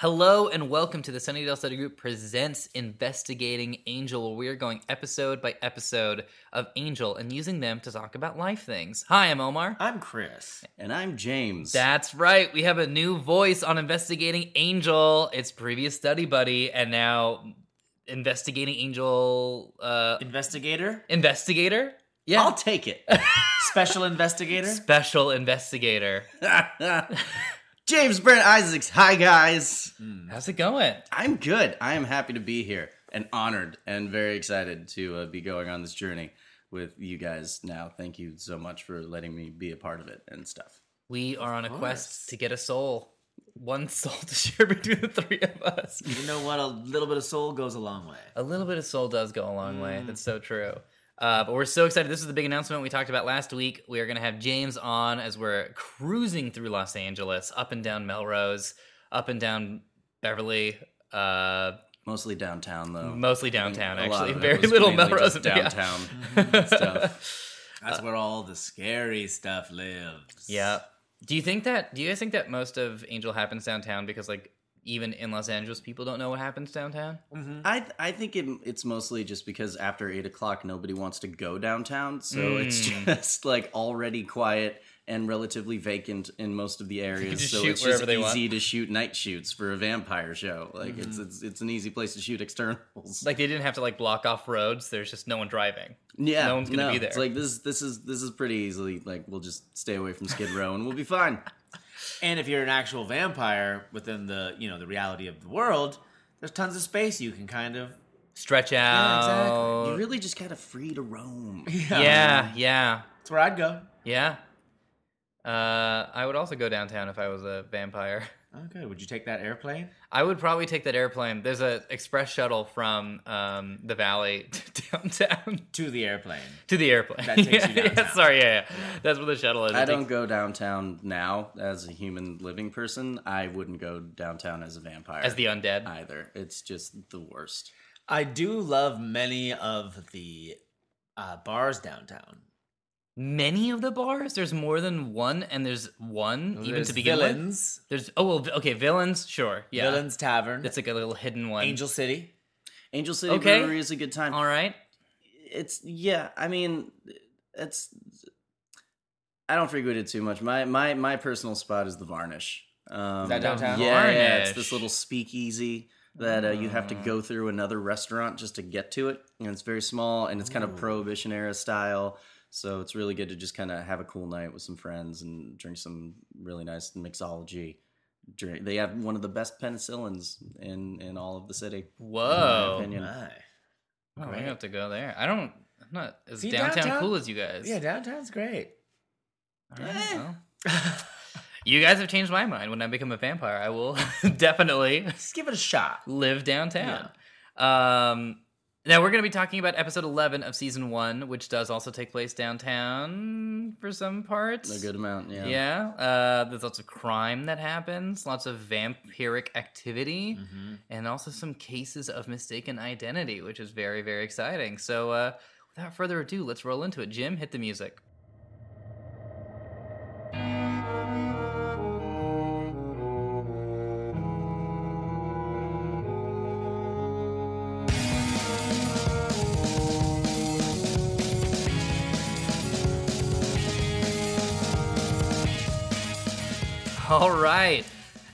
Hello and welcome to the Sunnydale Study Group presents Investigating Angel, where we are going episode by episode of Angel and using them to talk about life things. Hi, I'm Omar. I'm Chris. And I'm James. That's right. We have a new voice on Investigating Angel. It's previous study buddy and now Investigating Angel uh Investigator? investigator. Yeah. I'll take it. Special investigator? Special investigator. James Brent Isaacs. Hi, guys. How's it going? I'm good. I am happy to be here and honored and very excited to uh, be going on this journey with you guys now. Thank you so much for letting me be a part of it and stuff. We are on a quest to get a soul. One soul to share between the three of us. You know what? A little bit of soul goes a long way. A little bit of soul does go a long way. That's so true. Uh, but we're so excited. This is the big announcement we talked about last week. We are going to have James on as we're cruising through Los Angeles, up and down Melrose, up and down Beverly, uh, Mostly downtown, though. mostly downtown, A lot actually. Very little Melrose yeah. downtown stuff. That's where all the scary stuff lives. Yeah. Do you think that? Do you guys think that most of Angel happens downtown because, like, even in Los Angeles, people don't know what happens downtown? I I think it, it's mostly just because after eight o'clock nobody wants to go downtown, so it's Mm. just like already quiet and relatively vacant in most of the areas. so it's just they want. easy to shoot night shoots for a vampire show. Like it's it's it's an easy place to shoot externals. Like, they didn't have to like block off roads. There's just no one driving. yeah, no one's gonna be there. It's like this this is this is pretty easily like we'll just stay away from Skid Row and we'll be fine. And if you're an actual vampire within the, you know, the reality of the world, there's tons of space you can kind of Stretch Yeah, out. You're really just kind of free to roam. Yeah, yeah, That's where I'd go. yeah. Uh, I would also go downtown if I was a vampire. Okay, would you take that airplane? I would probably take that airplane. There's a express shuttle from um, the valley to downtown To the airplane. to the airplane. That takes you Yeah, yeah, downtown. sorry, yeah, yeah. That's where the shuttle is. I It don't takes- go downtown now as a human living person. I wouldn't go downtown as a vampire. as the undead. either. It's just the worst. I do love many of the uh, bars downtown. Many of the bars. There's more than one, and there's one even There's to begin with. Villains. There's oh well, okay, villains. Sure, yeah. Villains Tavern. It's like a little hidden one. Angel City. Angel City Okay. Brewery is a good time. All right. It's yeah. I mean, it's. I don't frequent it too much. My my my personal spot is the Varnish. Um, Is that downtown? Yeah, yeah, it's this little speakeasy that uh, you have to go through another restaurant just to get to it, and it's very small and it's kind of prohibition era style. So it's really good to just kind of have a cool night with some friends and drink some really nice mixology. Drink. They have one of the best penicillins in in all of the city. Whoa. opinion. My. Oh, I have to go there. I don't. I'm not as See, downtown, downtown- cool as you guys. Yeah, downtown's great. All right, Eh. well. You guys have changed my mind. When I become a vampire, I will definitely Just give it a shot. live downtown. Um, now we're going to be talking about episode 11 of season one, which does also take place downtown for some parts. A good amount, yeah. Yeah. Uh, there's lots of crime that happens, lots of vampiric activity, Mm-hmm. and also some cases of mistaken identity, which is very, very exciting. So, uh, without further ado, let's roll into it. Jim, hit the music. All right.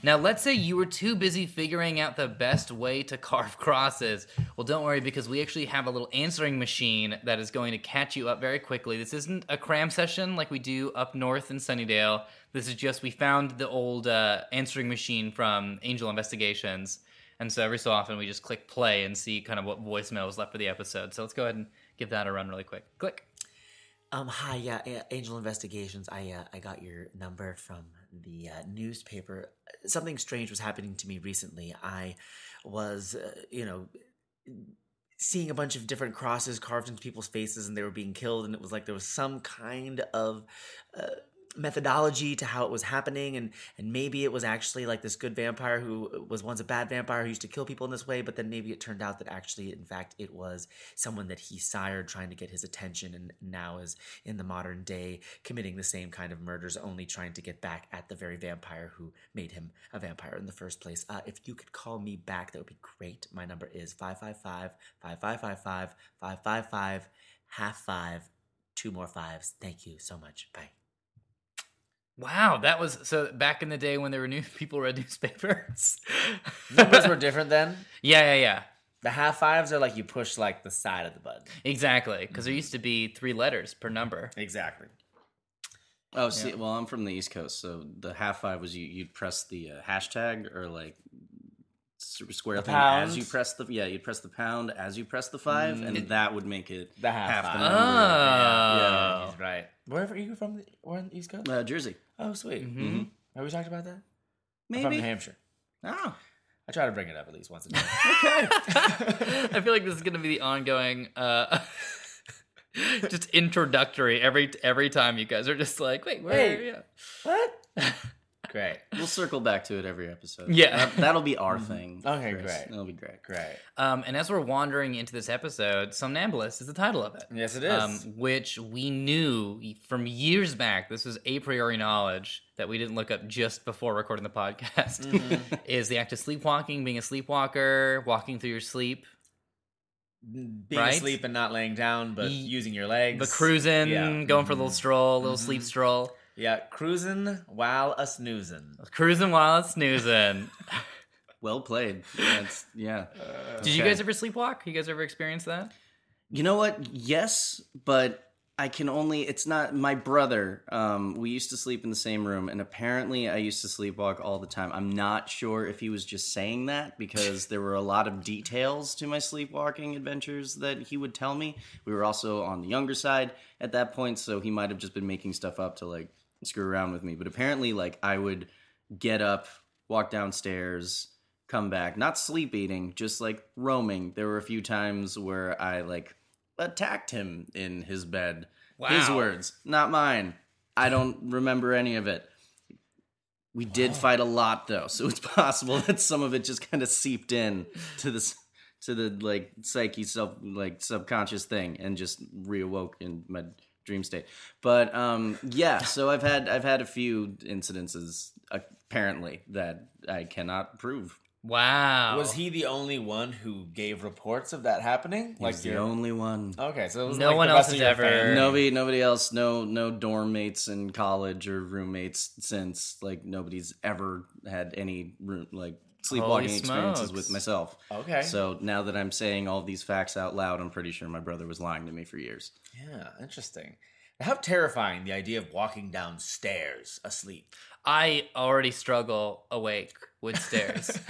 Now, let's say you were too busy figuring out the best way to carve crosses. Well, don't worry because we actually have a little answering machine that is going to catch you up very quickly. This isn't a cram session like we do up north in Sunnydale. This is just we found the old uh, answering machine from Angel Investigations. And so every so often we just click play and see kind of what voicemail was left for the episode. So let's go ahead and give that a run really quick. Click. Um, hi, yeah, Angel Investigations. I uh, I got your number from the uh, newspaper. Something strange was happening to me recently. I was, uh, you know, seeing a bunch of different crosses carved into people's faces, and they were being killed, and it was like there was some kind of uh, methodology to how it was happening and and maybe it was actually like this good vampire who was once a bad vampire who used to kill people in this way but then maybe it turned out that actually in fact it was someone that he sired trying to get his attention and now is in the modern day committing the same kind of murders only trying to get back at the very vampire who made him a vampire in the first place. Uh, if you could call me back that would be great. My number is 555 5555 555 half five two more fives. Thank you so much. Bye Wow, that was so back in the day when there were new people read newspapers. Numbers were different then. yeah, yeah, yeah. The half fives are like you push like the side of the button. Exactly, because there used to be three letters per number. Exactly. Oh, see, well, I'm from the East Coast, so the half five was you you'd press the uh, hashtag or like s- square thing pound? as you press the yeah you'd press the pound as you press the five, and that would make it The half the five. number. Oh. Yeah. He's right. Where are you from? The, where on the East Coast? Uh, Jersey, Oh, sweet. Mm-hmm. Have we talked about that? I'm maybe. from New Hampshire. oh, I try to bring it up at least once a day. I feel like this is going to be the ongoing, uh, just introductory every every time you guys are just like, wait, where? Wait. Yeah. what? Great. we'll circle back to it every episode. Yeah. That, that'll be our thing. Okay, Chris. great. That'll be great. Great. Um, and as we're wandering into this episode, Somnambulist is the title of it. Yes, it is. Um, which we knew from years back. This was a priori knowledge that we didn't look up just before recording the podcast. Mm-hmm. is the act of sleepwalking, being a sleepwalker, walking through your sleep, Being Right? asleep and not laying down, but Ye- using your legs. but cruising, Yeah. going for a little stroll, a little sleep Mm-hmm. stroll, Yeah, cruising while a snoozing. cruising while it's snoozing. Well played. That's yeah. Did you guys ever sleepwalk? You guys ever experience that? You know what? Yes, but I can only. It's not my brother. Um, we used to sleep in the same room, and apparently, I used to sleepwalk all the time. I'm not sure if he was just saying that because there were a lot of details to my sleepwalking adventures that he would tell me. We were also on the younger side at that point, so he might have just been making stuff up to like screw around with me. But apparently, like I would get up, walk downstairs, come back, not sleep eating, just like roaming. There were a few times where I like attacked him in his bed. His words, not mine. I don't remember any of it. We did fight a lot though, so it's possible that some of it just kind of seeped in to this to the like psyche self like subconscious thing and just reawoke in my dream state. But um yeah, so I've had I've had a few incidences apparently that I cannot prove. Wow. Was he the only one who gave reports of that happening? Like the your- only one. Okay, so it was No like one else has your ever- family. Nobody, nobody else, no, no dorm mates in college or roommates since. Like nobody's ever had any room, like sleepwalking Holy experiences smokes. with myself. Okay. So now that I'm saying all these facts out loud, I'm pretty sure my brother was lying to me for years. Yeah, interesting. How terrifying the idea of walking downstairs asleep. I already struggle awake with stairs.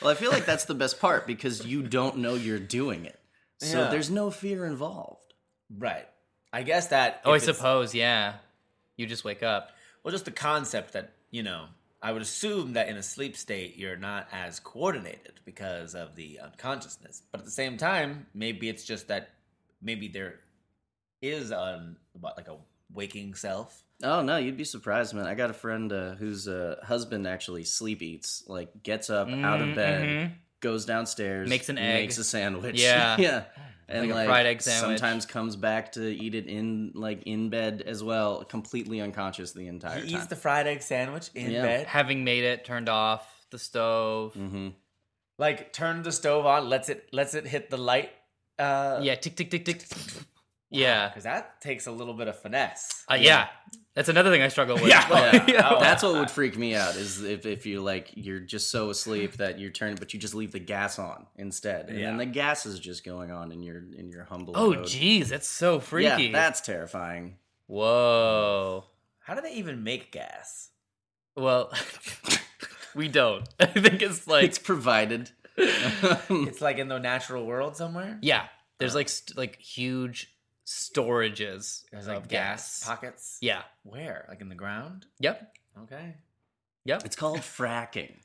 Well, I feel like that's the best part because you don't know you're doing it, so Yeah. there's no fear involved. Right. I guess that. oh, I suppose, yeah. You just wake up. Well, just the concept that you know. I would assume that in a sleep state you're not as coordinated because of the unconsciousness. But at the same time, maybe it's just that maybe there is an what like a waking self. Oh no, you'd be surprised, man. I got a friend uh, whose uh, husband actually sleep eats, like gets up out of bed, Mhm. Goes downstairs, Makes an egg. makes a sandwich. Yeah. yeah, and Like a fried egg sandwich. Sometimes comes back to eat it in like in bed as well, completely unconscious the entire time. He time. eats the fried egg sandwich in Yeah. bed. Having made it, turned off the stove. hmm Like turn the stove on, lets it lets it hit the light. Uh, Yeah, tick, tick, tick, tick. Yeah. because that takes a little bit of finesse. Uh, yeah. That's another thing I struggle with. Yeah. Yeah, Oh, that's what would freak me out is if, if you like you're just so asleep that you're turning, but you just leave the gas on instead, and Yeah. then the gas is just going on in your in your humble. Oh, abode. geez. That's so freaky. Yeah, that's terrifying. Whoa. How do they even make gas? Well, we don't. I think it's like, it's provided. It's like in the natural world somewhere. yeah, there's oh. like st- like huge storages There's like of gas gas. pockets. Yeah. Where? Like in the ground? Yep. Okay. Yep. It's called fracking.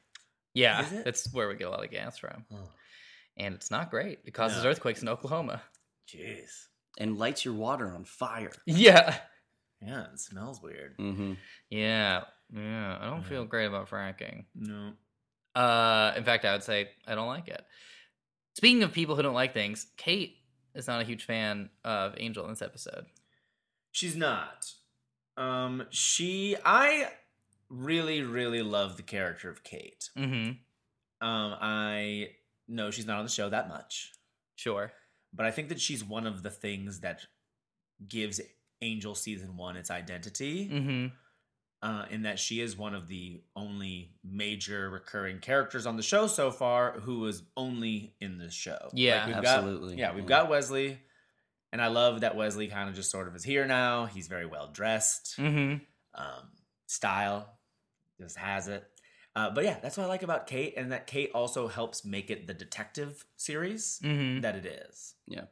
yeah. Is it? That's where we get a lot of gas from. Oh. And it's not great. It causes No. earthquakes in Oklahoma. Jeez. and lights your water on fire. Yeah. Yeah, it smells weird. Mm-hmm. Yeah, yeah. I don't Yeah. feel great about fracking. No. Uh, in fact, I would say I don't like it. Speaking of people who don't like things, Kate is not a huge fan of Angel in this episode. She's not. Um, she I really, really love the character of Kate. Mm-hmm. Um, I know she's not on the show that much, Sure. but I think that she's one of the things that gives Angel season one its identity. Mm-hmm. Uh, in that she is one of the only major recurring characters on the show so far who is only in the show. Yeah. we've Absolutely. Got, yeah, we've Yeah. got Wesley, and I love that Wesley kind of just sort of is here now. He's very well dressed, Mm-hmm. um, style just has it. Uh, but yeah, that's what I like about Kate, and that Kate also helps make it the detective series Mm-hmm. that it is. Yeah,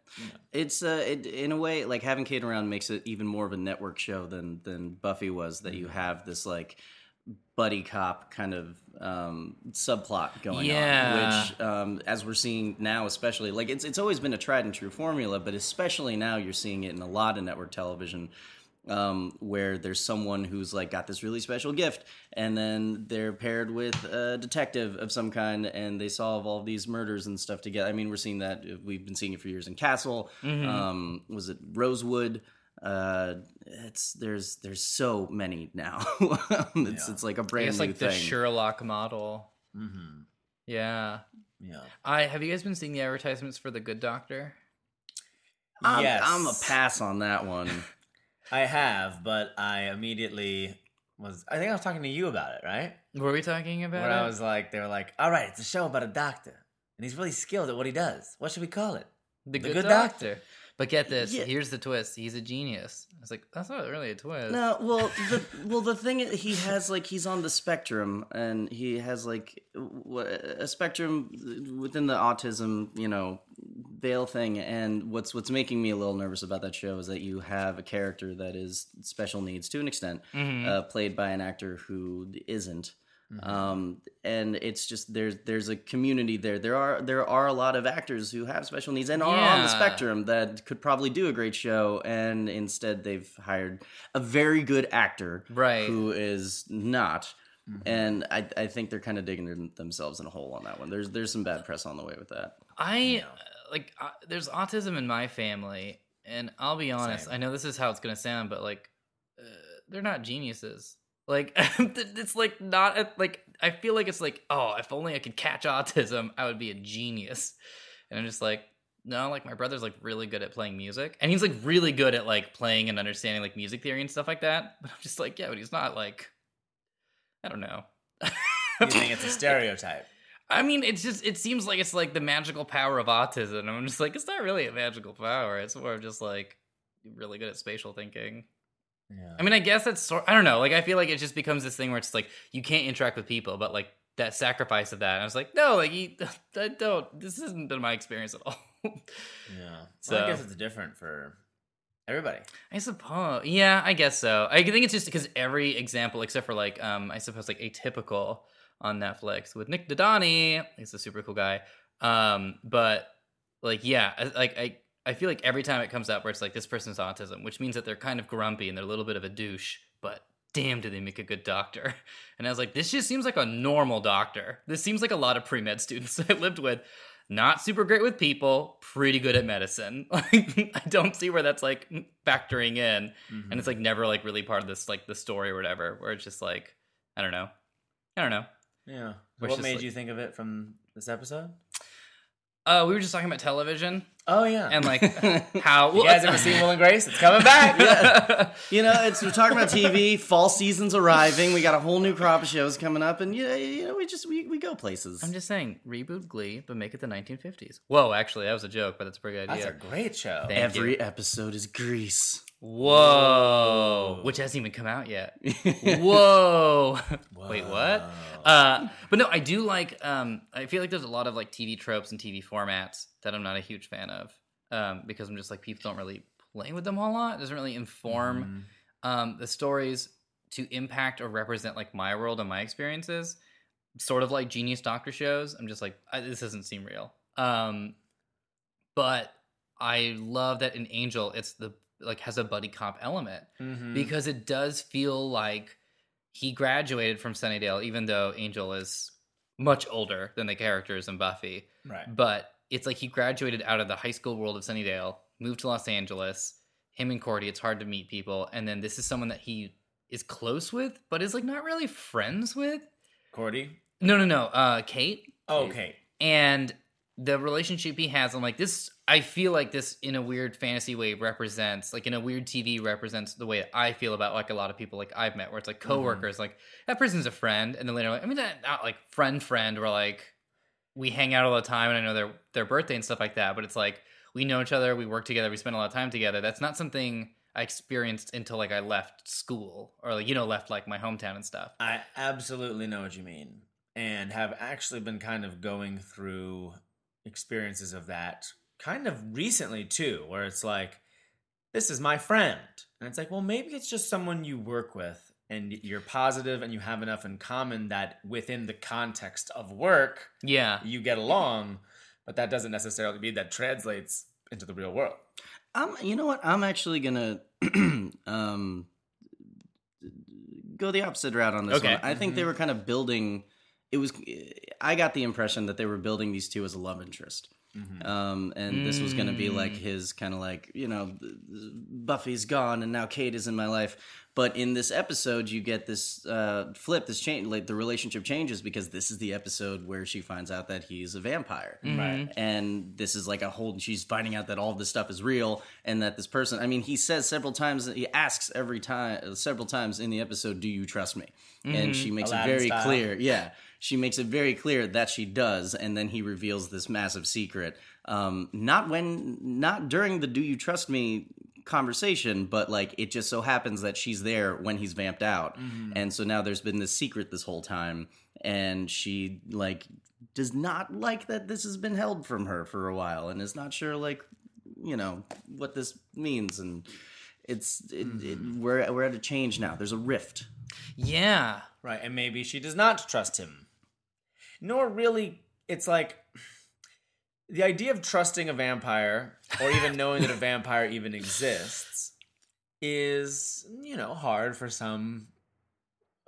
it's uh, it, in a way like having Kate around makes it even more of a network show than than Buffy was. That you Mm-hmm. have this like buddy cop kind of um, subplot going Yeah. on, which um, as we're seeing now, especially like it's it's always been a tried and true formula, but especially now you're seeing it in a lot of network television. Um, where there's someone who's like got this really special gift, and then they're paired with a detective of some kind, and they solve all these murders and stuff together. I mean, we're seeing that we've been seeing it for years in Castle. Um, was it Rosewood? Uh, it's there's there's so many now. it's Yeah. it's like a brand guess new like the. Sherlock model. Mm-hmm. Yeah. Yeah. I have you guys been seeing the advertisements for the Good Doctor? I'm, yes, I'm a pass on that one. I have, but I immediately was. I think I was talking to you about it, right? Were we talking about Where it? I was like, they were like, "All right, it's a show about a doctor, and he's really skilled at what he does. What should we call it?" the The Good, Good Doctor. Doctor. But get this, Yeah. here's the twist. He's a genius. I was like, that's not really a twist. No, well, the well the thing is, he has like he's on the spectrum, and he has like wh- a spectrum within the autism, you know, veil thing. And what's what's making me a little nervous about that show is that you have a character that is special needs to an extent, Mhm. uh, played by an actor who isn't. Mm-hmm. Um, and it's just there's there's a community there. There are there are a lot of actors who have special needs and are on the spectrum that could probably do a great show, and instead they've hired a very good actor, Right. who is not. Mm-hmm. And I, I think they're kind of digging themselves in a hole on that one. There's there's some bad press on the way with that. I like uh, there's autism in my family, and I'll be honest. Same. I know this is how it's gonna sound, but like, uh, they're not geniuses. Like, it's like not a, like I feel like it's like oh, if only I could catch autism, I would be a genius. And I'm just like, no, like my brother's like really good at playing music, and he's like really good at like playing and understanding like music theory and stuff like that. But I'm just like, yeah, but he's not like, I don't know. You think it's a stereotype? I mean, it's just it seems like it's like the magical power of autism. I'm just like, it's not really a magical power. It's more of just like really good at spatial thinking. Yeah. I mean, I guess that's sort. I don't know. Like, I feel like it just becomes this thing where it's like you can't interact with people, but like that sacrifice of that. And I was like, no, like you, I don't. This hasn't been my experience at all. yeah. So- well, I guess it's different for everybody. I suppose. Yeah, I guess so. I think it's just because every example, except for like, um, I suppose like Atypical on Netflix with Nik Dodani. He's a super cool guy. Um, but like, yeah, I- like I, I feel like every time it comes up where it's like this person's autism, which means that they're kind of grumpy and they're a little bit of a douche, but damn, do they make a good doctor? And I was like, this just seems like a normal doctor. This seems like a lot of pre med students I lived with. Not super great with people, pretty good at medicine. Like, I don't see where that's like factoring in, and it's like never like really part of this like the story or whatever. Where it's just like, I don't know, I don't know. Yeah. We're what made like- you think of it from this episode? Uh, we were just talking about television Oh yeah. and like how you guys ever seen Will and Grace? It's coming back. yeah. You know, it's we're talking about TV. Fall season's arriving. We got a whole new crop of shows coming up, and you know, you know we just we, we go places. I'm just saying, reboot Glee, but make it the 1950s. Whoa, actually, that was a joke, but that's a pretty good That's a great show. Thank Every you. episode is grease. Whoa, which hasn't even come out yet. Whoa. Wait, what? Uh, but no, I do like. Um, I feel like there's a lot of like TV tropes and TV formats that I'm not a huge fan of, um, because I'm just like people don't really play with them a lot. It doesn't really inform Mhm. um, the stories to impact or represent like my world and my experiences. Sort of like genius doctor shows. I'm just like I, this doesn't seem real. Um, but I love that in Angel, it's the like has a buddy cop element Mhm. because it does feel like he graduated from Sunnydale, even though Angel is much older than the characters in Buffy. right. But it's like he graduated out of the high school world of Sunnydale, moved to Los Angeles. Him and Cordy, it's hard to meet people, and then this is someone that he is close with, but is like not really friends with. Cordy. No, no, no. Uh, Kate Okay. and the relationship he has i'm like this i feel like this in a weird fantasy way represents like in a weird tv represents the way i feel about like a lot of people like i've met where it's like mm-hmm. coworkers like that person's a friend and then later like i mean not, not like friend friend where like we hang out all the time and i know their their birthday and stuff like that but it's like we know each other we work together we spend a lot of time together. That's not something i experienced until like i left school or like you know left like my hometown and stuff. I absolutely know what you mean, and have actually been kind of going through experiences of that kind of recently too, where it's like, this is my friend. And it's like, well, maybe it's just someone you work with and you're positive and you have enough in common that within the context of work, yeah you get along, but that doesn't necessarily mean that translates into the real world. Um, you know what? I'm actually gonna um go the opposite route on this Okay. one. I think they were kind of building. It was. I got the impression that they were building these two as a love interest. Um, and this was going to be like his kind of like you know, Buffy's gone and now Kate is in my life. But in this episode, you get this uh, flip, this change, like the relationship changes because this is the episode where she finds out that he's a vampire Right. and this is like a whole she's finding out that all this stuff is real and that this person i mean he says several times he asks every time several times in the episode do you trust me and she makes Aladdin it very style. clear yeah she makes it very clear that she does and then he reveals this massive secret. Um not when not during the do you trust me? conversation but like it just so happens that she's there when he's vamped out. And so now there's been this secret this whole time and she like does not like that this has been held from her for a while and is not sure like you know what this means. And it's it, it, we're we're at a change now. There's a rift. Yeah. Right, and maybe she does not trust him. Nor really, it's like the idea of trusting a vampire or even knowing that a vampire even exists is, you know, hard for some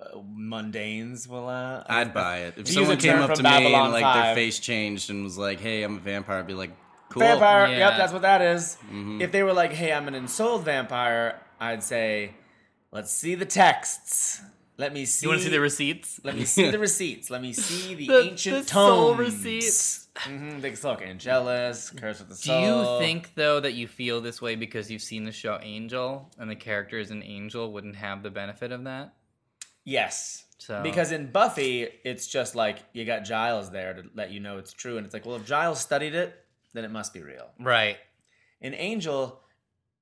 uh, mundanes. Will uh, I'd buy it if Use someone came up from to me and like their face changed and was like hey i'm a vampire i'd be like cool vampire. Yeah. Yep, that's what that is. Mhm. If they were like, "Hey, I'm an ensouled vampire," I'd say, "Let's see the texts. Let me see." you want to see the receipts Let me see the receipts. Let me see the, The- ancient the soul tomes. receipts. Mm-hmm. They look Angelus, Curse with the Soul. Do you think though that you feel this way because you've seen the show Angel and the characters in Angel wouldn't have the benefit of that? Yes. So Because in Buffy, it's just like you got Giles there to let you know it's true, and it's like, well, if Giles studied it, then it must be real. right, In Angel,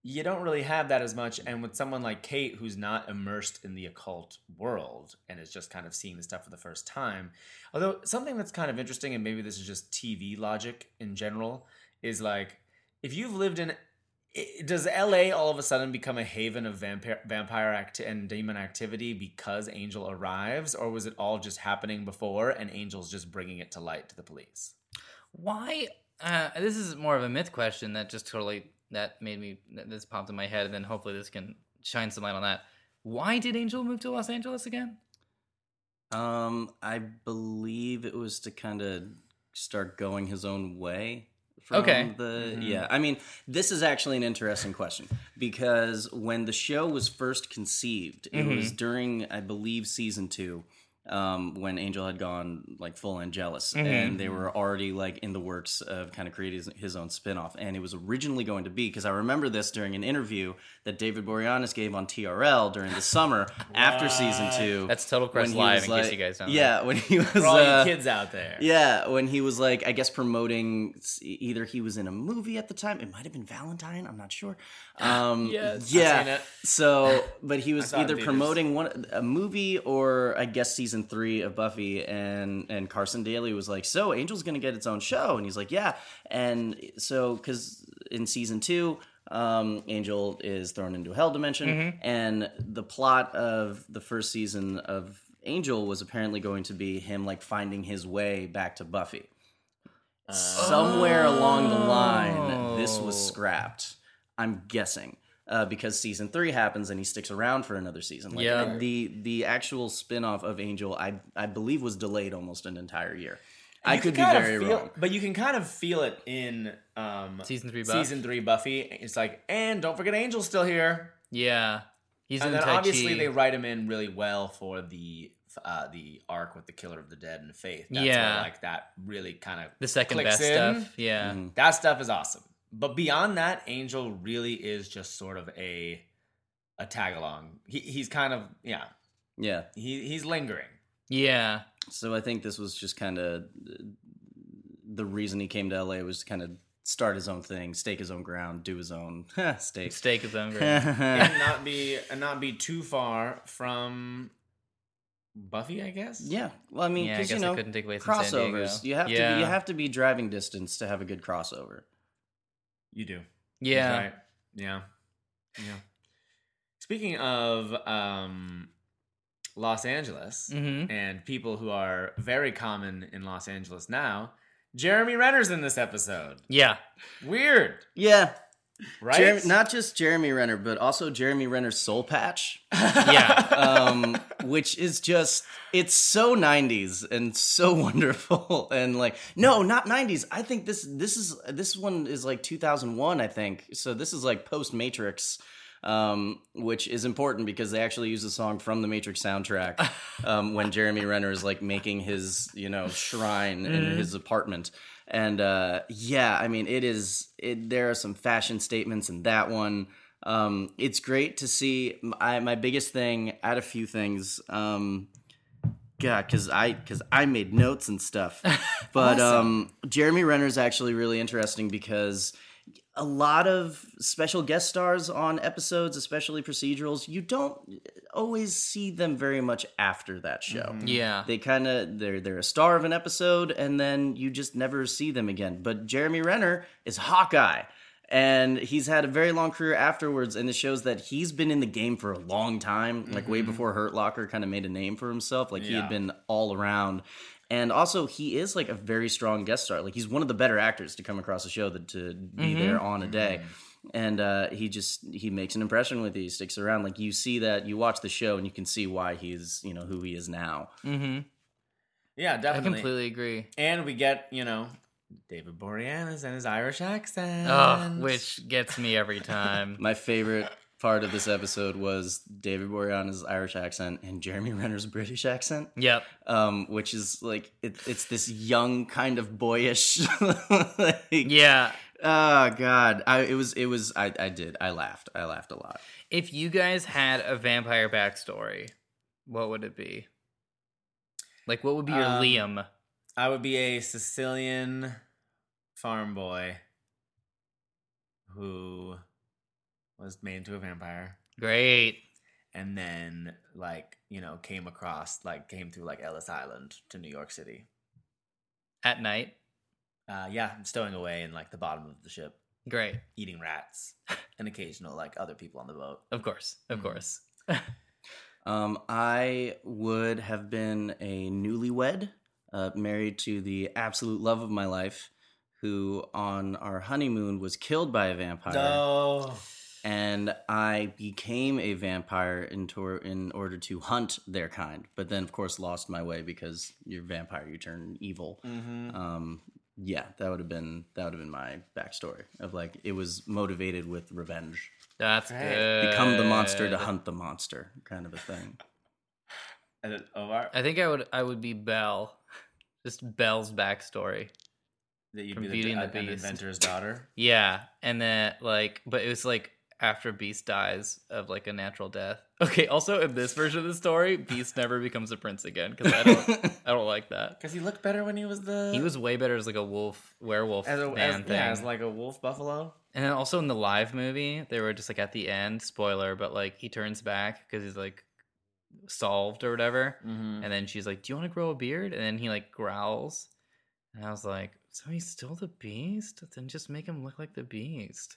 you don't really have that as much, and with someone like Kate, who's not immersed in the occult world and is just kind of seeing the stuff for the first time. Although something that's kind of interesting, and maybe this is just TV logic in general, is like if you've lived in does LA all of a sudden become a haven of vampire vampire act and demon activity because Angel arrives or was it all just happening before and Angel's just bringing it to light to the police? why? Uh, this is more of a myth question that just totally that made me this popped in my head, and then hopefully this can shine some light on that. Why did Angel move to Los Angeles again? um i believe it was to kind of start going his own way from Okay. the yeah i mean this is actually an interesting question because when the show was first conceived it was during i believe season two um, when Angel had gone like full Angelus, and they were already like in the works of kind of creating his, his own spin-off. And it was originally going to be because I remember this during an interview that David Boreanaz gave on TRL during the summer after season two. That's Total when Request Live, was in like- case you guys don't. know. Yeah, when he was For all uh, you kids out there. yeah, when he was like, I guess promoting either he was in a movie at the time. It might have been Valentine. I'm not sure. Um, Yes. Yeah. So, but he was saw it in either promoting one a movie or I guess season three of Buffy, and and Carson Daly was like, "So Angel's gonna get its own show," and he's like, "Yeah," and so because in season two. Um, Angel is thrown into a hell dimension, and the plot of the first season of Angel was apparently going to be him like finding his way back to Buffy. Somewhere along the line, this was Oh. scrapped. I'm guessing. Uh, because season three happens and he sticks around for another season. Like, Yeah. the the actual spin off of Angel, I I believe was delayed almost an entire year. I could be kind of very feel- wrong. but you can kind of feel it in um, Season three buff. season three Buffy. It's like, and don't forget, Angel's still here. Yeah. He's and in then obviously they write him in really well for the uh, the arc with the Killer of the Dead and Faith. That's Yeah. where, like that really kind of the second best in. stuff. Yeah. Mhm. That stuff is awesome. But beyond that, Angel really is just sort of a a tag along. He, he's kind of yeah. Yeah. He he's lingering. Yeah. So I think this was just kind of the reason he came to LA was to kind of start his own thing, stake his own ground, do his own stake. Steak is hungry. and not be and not be too far from Buffy, I guess. yeah, well, I mean, yeah, I because guess you know, it couldn't take place in crossovers. You have to be, you have to be driving distance to have a good crossover. You do. Yeah. Right. Yeah. Yeah. Speaking of um, Los Angeles Mhm. and people who are very common in Los Angeles now, Jeremy Renner's in this episode. Yeah. Weird, Yeah, right? Jeremy, not just Jeremy Renner, but also Jeremy Renner's soul patch. Yeah. um, which is just it's so 90s and so wonderful and like no not 90s i think this this is this one is like 2001 i think so this is like post matrix um, which is important because they actually use a song from the Matrix soundtrack um, when Jeremy Renner is like making his, you know, shrine in his apartment. And uh, yeah, I mean, it is. It, there are some fashion statements in that one. Um, it's great to see. I, my biggest thing, out a few things, um, God, because I because I made notes and stuff. But um, Jeremy Renner is actually really interesting because a lot of special guest stars on episodes, especially procedurals, you don't always see them very much after that show. Mm-hmm. Yeah. They kind of they're they're a star of an episode, and then you just never see them again. But Jeremy Renner is Hawkeye. And he's had a very long career afterwards, and it shows that he's been in the game for a long time, like way mm-hmm. before Hurt Locker kind of made a name for himself. Like he had been all around. And also, he is like a very strong guest star. Like he's one of the better actors to come across the show that to be there on a day. And uh, he just he makes an impression with you. He sticks around. Like you see that you watch the show and you can see why he's you know who he is now. Mm-hmm. yeah, definitely I completely agree. And we get you know David Boreanaz and his Irish accent. Oh, which gets me every time. My favorite part of this episode was David Boreanaz's Irish accent and Jeremy Renner's British accent. yep. Um, which is like it, it's this young kind of boyish. like, Yeah. Oh God, I it was it was I I did I laughed I laughed a lot. If you guys had a vampire backstory, what would it be? Like, what would be your Um, Liam? I would be a Sicilian farm boy who was made into a vampire Great. and then like you know came across like came through like Ellis Island to New York City. At night. Uh, yeah, stowing away in like the bottom of the ship, Great. eating rats, and occasional like other people on the boat. Of course. Of Mhm. course. Um, I would have been a newlywed, uh, married to the absolute love of my life, who on our honeymoon was killed by a vampire. No, and I became a vampire in, tor- in order to hunt their kind. But then, of course, lost my way because you're a vampire, you turn evil. mm-hmm. Um, yeah, that would have been that would have been my backstory of like it was motivated with revenge, That's Great. good. become the monster to hunt the monster, kind of a thing. and then Omar, I think I would. I would be Belle. Just Belle's backstory. that you'd from be the, Beauty and the an Beast. inventor's daughter. Yeah, and then like, but it was like after Beast dies of like a natural death. Okay. Also, in this version of the story, Beast never becomes a prince again because I don't. I don't like that. Because he looked better when he was the He was way better as like a wolf werewolf as a man as, thing. yeah, as like a wolf buffalo. and then also in the live movie, they were just like at the end, spoiler, but like he turns back because he's like solved or whatever. Mm-hmm. And then she's like, "Do you want to grow a beard?" And then he like growls, and I was like, "So he's still the beast? Then just make him look like the beast."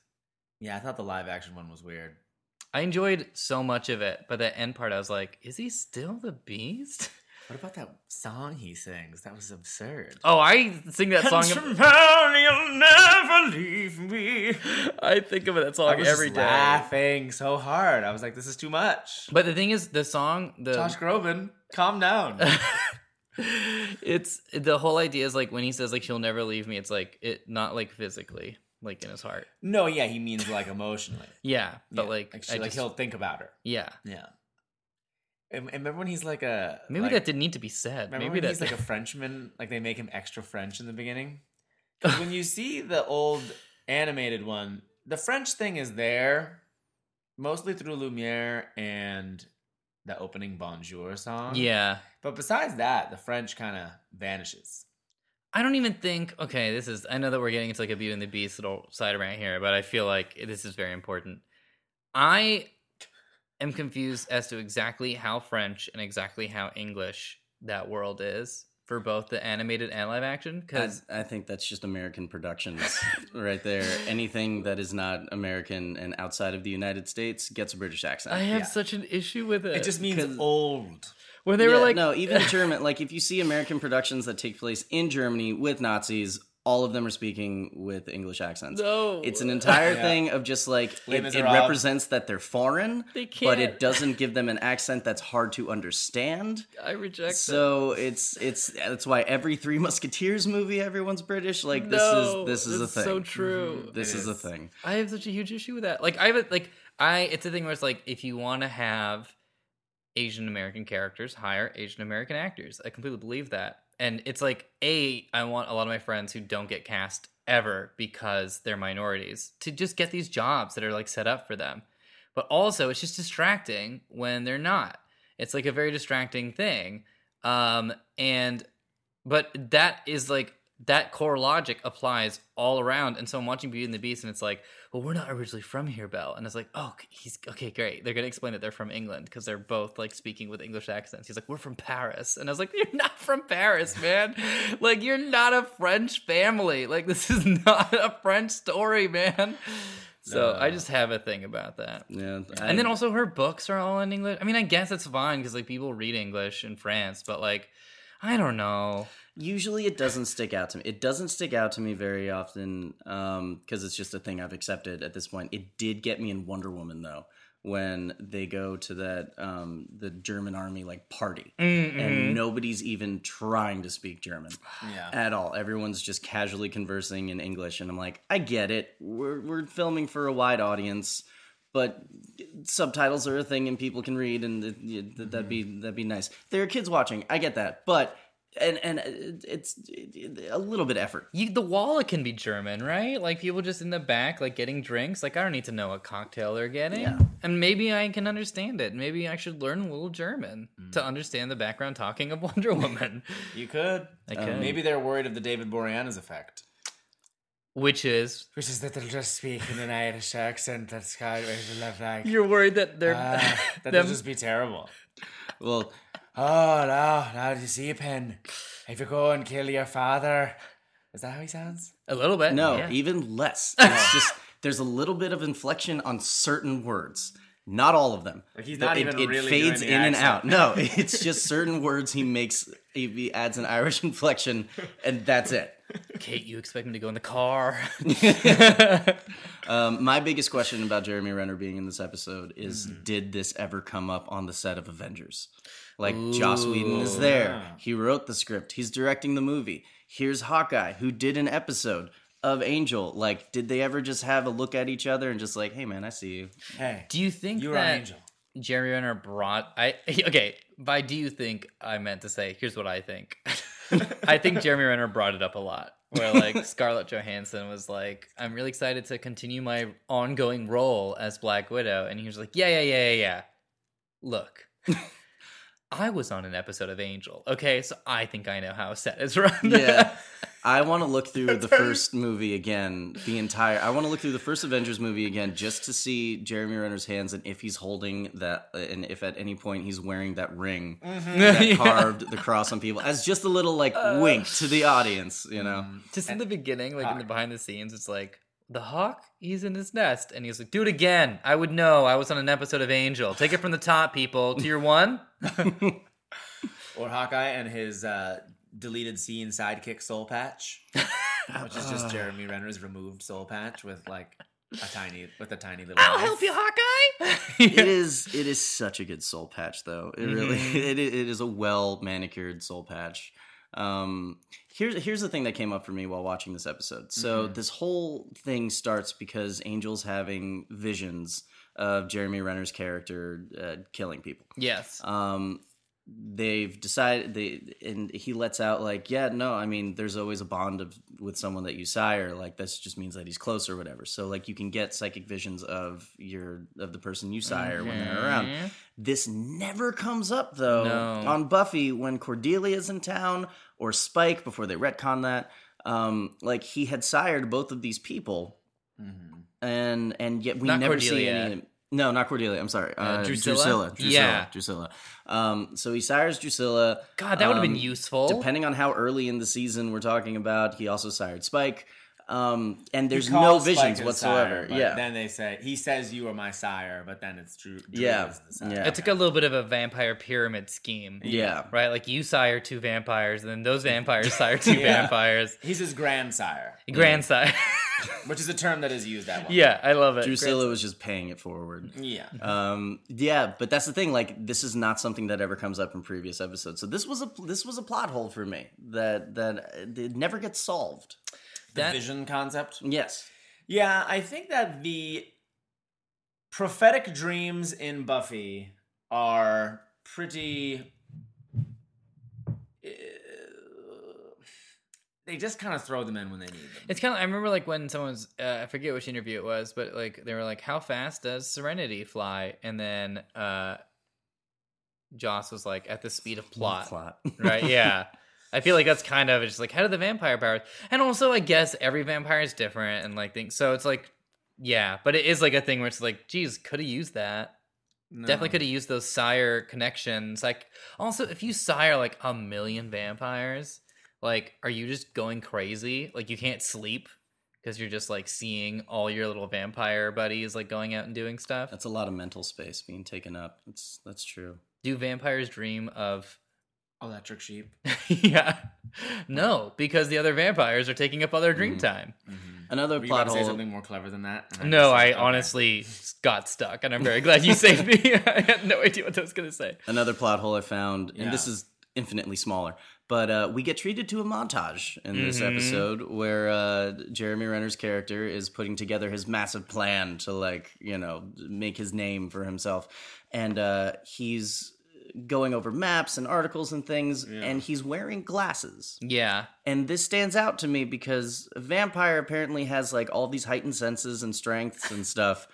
Yeah, I thought the live action one was weird. I enjoyed so much of it, but the end part, I was like, "Is he still the beast?" What about that song he sings? That was absurd. Oh, I sing that song. You'll never leave me. I think of that I song every just laughing so hard. I was like, "This is too much." But the thing is, the song, the Josh Groban, calm down. it's the whole idea is like when he says like she'll never leave me. It's like it not like physically, like in his heart. no, yeah, he means like emotionally. Yeah, but Yeah, like, like, she, like just- he'll think about her. yeah. Yeah. And, and remember when he's like a Maybe like, that didn't need to be said. Remember Maybe when that he's like a Frenchman? Like they make him extra French in the beginning. when you see the old animated one, the French thing is there mostly through Lumiere and the opening Bonjour song. yeah. But besides that, the French kind of vanishes. I don't even think. Okay, this is. I know that we're getting into like a Beauty and the Beast little side right here, but I feel like this is very important. I am confused as to exactly how French and exactly how English that world is for both the animated and live action. Because I think that's just American productions right there. Anything that is not American and outside of the United States gets a British accent. I have Yeah. such an issue with it. It just means old. When they were Yeah, like, no, even German. Like if you see American productions that take place in Germany with Nazis, all of them are speaking with English accents. no, It's an entire Yeah. thing of just like Les it, it represents that they're foreign, They but can't. it doesn't give them an accent that's hard to understand. I reject. that. So it's it's that's why every Three Musketeers movie everyone's British. Like No, this is mm-hmm. this is a thing. so true. This is a thing. I have such a huge issue with that. Like I have a, like I it's a thing where it's like if you want to have Asian American characters, hire Asian American actors. I completely believe that. And it's like a I want a lot of my friends who don't get cast ever because they're minorities to just get these jobs that are like set up for them. But also it's just distracting when they're not. It's like a very distracting thing. Um and but that is like that core logic applies all around. And so I'm watching Beauty and the Beast, and it's like, well, we're not originally from here, Belle. And it's like, oh, he's okay, great. They're gonna explain that they're from England because they're both like speaking with English accents. He's like, we're from Paris, and I was like, you're not from Paris, man. like, you're not a French family. Like, this is not a French story, man. So I just have a thing about that. Yeah, And then also her books are all in English. I mean, I guess it's fine because like people read English in France, but like, I don't know. usually it doesn't stick out to me. It doesn't stick out to me very often because it's just a thing I've accepted at this point. It did get me in Wonder Woman though when they go to that um, the German army like party Mm-hmm. and nobody's even trying to speak German Yeah. at all. Everyone's just casually conversing in English, and I'm like, I get it. We're we're filming for a wide audience. But subtitles are a thing, and people can read, and it- it- that'd be that'd be nice. There are kids watching. I get that, but and and it's a little bit of effort. You, the wall can be German, right? Like people just in the back, like getting drinks. Like I don't need to know what cocktail they're getting, Yeah. and maybe I can understand it. Maybe I should learn a little German to understand the background talking of Wonder Woman, You could. I Um, maybe they're worried of the David Boreanaz effect. Which is Which is that they'll just speak in an Irish accent that's kind of love like. you're worried that they're Ah, that them- will just be terrible. Well, Oh no, now do you see a pen? If you go and kill your father. Is that how he sounds? a little bit. no, yeah. even less. It's just there's a little bit of inflection on certain words. Not all of them. Like, he's not it, even it really fades doing the in and out. No, it's just certain words he makes. He, he adds an Irish inflection, and that's it. Kate, you expect me to go in the car? Um, my biggest question about Jeremy Renner being in this episode is: Did this ever come up on the set of Avengers? Like Joss Whedon is there. yeah. He wrote the script. He's directing the movie. Here's Hawkeye, who did an episode of Angel. Like, did they ever just have a look at each other and just like, "Hey, man, I see you." Hey, Do you think you're that an angel. Jerry Renner brought I okay, by do you think I meant to say here's what I think. I think Jeremy Renner brought it up a lot. Where like Scarlett Johansson was like, I'm really excited to continue my ongoing role as Black Widow. And he was like, Yeah, yeah, yeah, yeah, yeah. Look. I was on an episode of Angel. Okay, so I think I know how a set is run. Yeah. I want to look through the first movie again, the entire. I want to look through the first Avengers movie again just to see Jeremy Renner's hands and if he's holding that, uh, and if at any point he's wearing that ring mm-hmm. that Yeah. carved the cross on people as just a little like wink to the uh, audience, you know. Mm. Just in the beginning, like in the behind the scenes, it's like the hawk, he's in his nest, and he's like, "Do it again." I would know. I was on an episode of Angel. Take it from the top, people. Tier one. Or Hawkeye and his uh, deleted scene sidekick Soul Patch, which is just Jeremy Renner's removed Soul Patch with like a tiny with a tiny little. I'll knife. help you, Hawkeye. it is it is such a good soul patch though it really Mhm. it, it is a well manicured soul patch um here's here's the thing that came up for me while watching this episode so Mhm. this whole thing starts because angel's having visions of jeremy renner's character uh, killing people yes. um they've decided they and he lets out like yeah no i mean there's always a bond of with someone that you sire like this just means that he's close or whatever so like you can get psychic visions of your of the person you sire when they're around Mhm. this never comes up though No. on buffy when cordelia's in town or spike before they retcon that um like he had sired both of these people Mhm. and and yet we Not never see any. No, not Cordelia. I'm sorry, Uh, uh, Drusilla? Drusilla. Drusilla. Yeah. Drusilla. Um, so he sires Drusilla. God, that would have been Um, useful. Depending on how early in the season we're talking about, he also sired Spike. Um, and there's no visions his whatsoever. sire, but yeah. Then they say he says you are my sire, but then it's true. Yeah, yeah. It's like a little bit of a vampire pyramid scheme. yeah. Right? Like you sire two vampires, and then those vampires sire two Yeah. vampires. He's his grandsire, Grandsire. which is a term that is used that way. yeah, I love it. Drusilla was just paying it forward. Yeah. Um, yeah, but that's the thing. Like, this is not something that ever comes up in previous episodes. So this was a this was a plot hole for me that that it never gets solved. The That- vision concept. Yes. Yeah, I think that the prophetic dreams in Buffy are pretty. uh, They just kind of throw them in when they need them. It's kind of. I remember like when someone's. Uh, I forget which interview it was, but like they were like, "How fast does Serenity fly?" And then uh Joss was like, "At the speed of plot." Plot. right? Yeah. I feel like that's kind of just like how do the vampire powers, and also I guess every vampire is different and like things. So it's like, yeah, but it is like a thing where it's like, geez, could have used that. No. Definitely could have used those sire connections. Like, also if you sire like a million vampires, like, are you just going crazy? Like, you can't sleep because you're just like seeing all your little vampire buddies like going out and doing stuff. That's a lot of mental space being taken up. That's that's true. Do vampires dream of Electric sheep. yeah. No, because the other vampires are taking up other their dream time. Another Were you about plot to say hole. something more clever than that? And No, just I said, okay. honestly got stuck, and I'm very glad you saved me. I had no idea what I was going to say. Another plot hole I found, and this Yeah. is infinitely smaller, but uh, we get treated to a montage in this Mhm. episode where uh, Jeremy Renner's character is putting together his massive plan to, like, you know, make his name for himself, and uh, he's going over maps and articles and things, Yeah. and he's wearing glasses. Yeah. And this stands out to me because a vampire apparently has like all these heightened senses and strengths and stuff.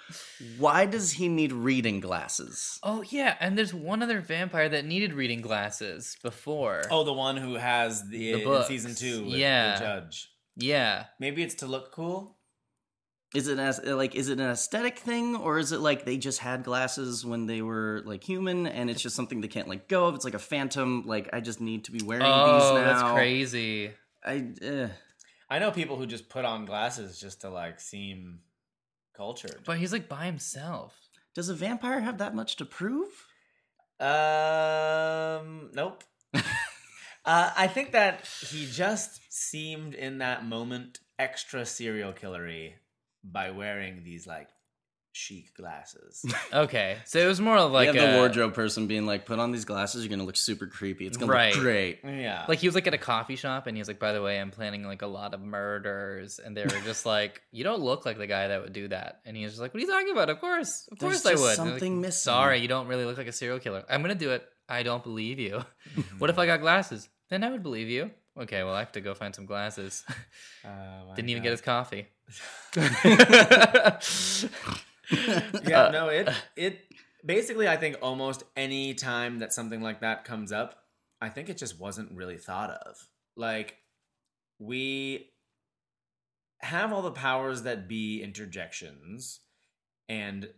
Why does he need reading glasses? Oh, yeah. And there's one other vampire that needed reading glasses before. Oh, the one who has the, The in books. season two. With Yeah. The judge. Yeah. Maybe it's to look cool. Is it as like is it an aesthetic thing or is it like they just had glasses when they were like human and it's just something they can't let go of? It's like a phantom. Like I just need to be wearing Oh, these now. that's crazy. I uh, I know people who just put on glasses just to like seem cultured. But he's like by himself. does a vampire have that much to prove? Um, nope. uh, I think that he just seemed in that moment extra serial killery by wearing these like chic glasses. Okay. So it was more of like you have a, the wardrobe person being like, "Put on these glasses. You're gonna look super creepy. It's gonna Right. look great." yeah. Like he was like at a coffee shop and he was like, by the way, I'm planning like a lot of murders. And they were just like, you don't look like the guy that would do that. And he was just like, what are you talking about? Of course. Of There's course I just would. Something like, missing. Sorry, you don't really look like a serial killer. I'm going to do it. I don't believe you. what if I got glasses? Then I would believe you. Okay, well, I have to go find some glasses. Uh, Didn't even God. get his coffee. yeah, no, it it basically I think almost any time that something like that comes up, I think it just wasn't really thought of. Like we have all the powers that be interjections, and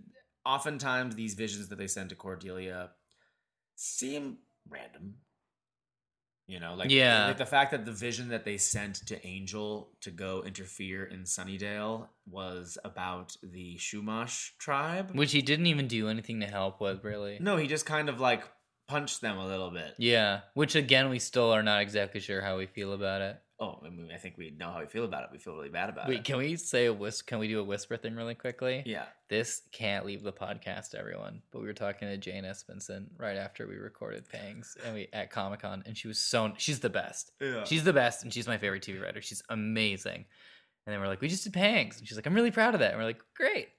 oftentimes these visions that they send to Cordelia seem random. You know, like Yeah. like the fact that the vision that they sent to Angel to go interfere in Sunnydale was about the Chumash tribe. Which he didn't even do anything to help with, really. No, he just kind of like punched them a little bit. Yeah, which again, we still are not exactly sure how we feel about it. Oh, I mean, I think we know how we feel about it. We feel really bad about Wait, it. can we say a whis? Can we do a whisper thing really quickly? Yeah. This can't leave the podcast, everyone. But we were talking to Jane Espenson right after we recorded Pangs, and we at Comic Con, and she was so she's the best. Yeah. She's the best, and she's my favorite TV writer. She's amazing. And then we're like, we just did Pangs, and she's like, I'm really proud of that. And we're like, great.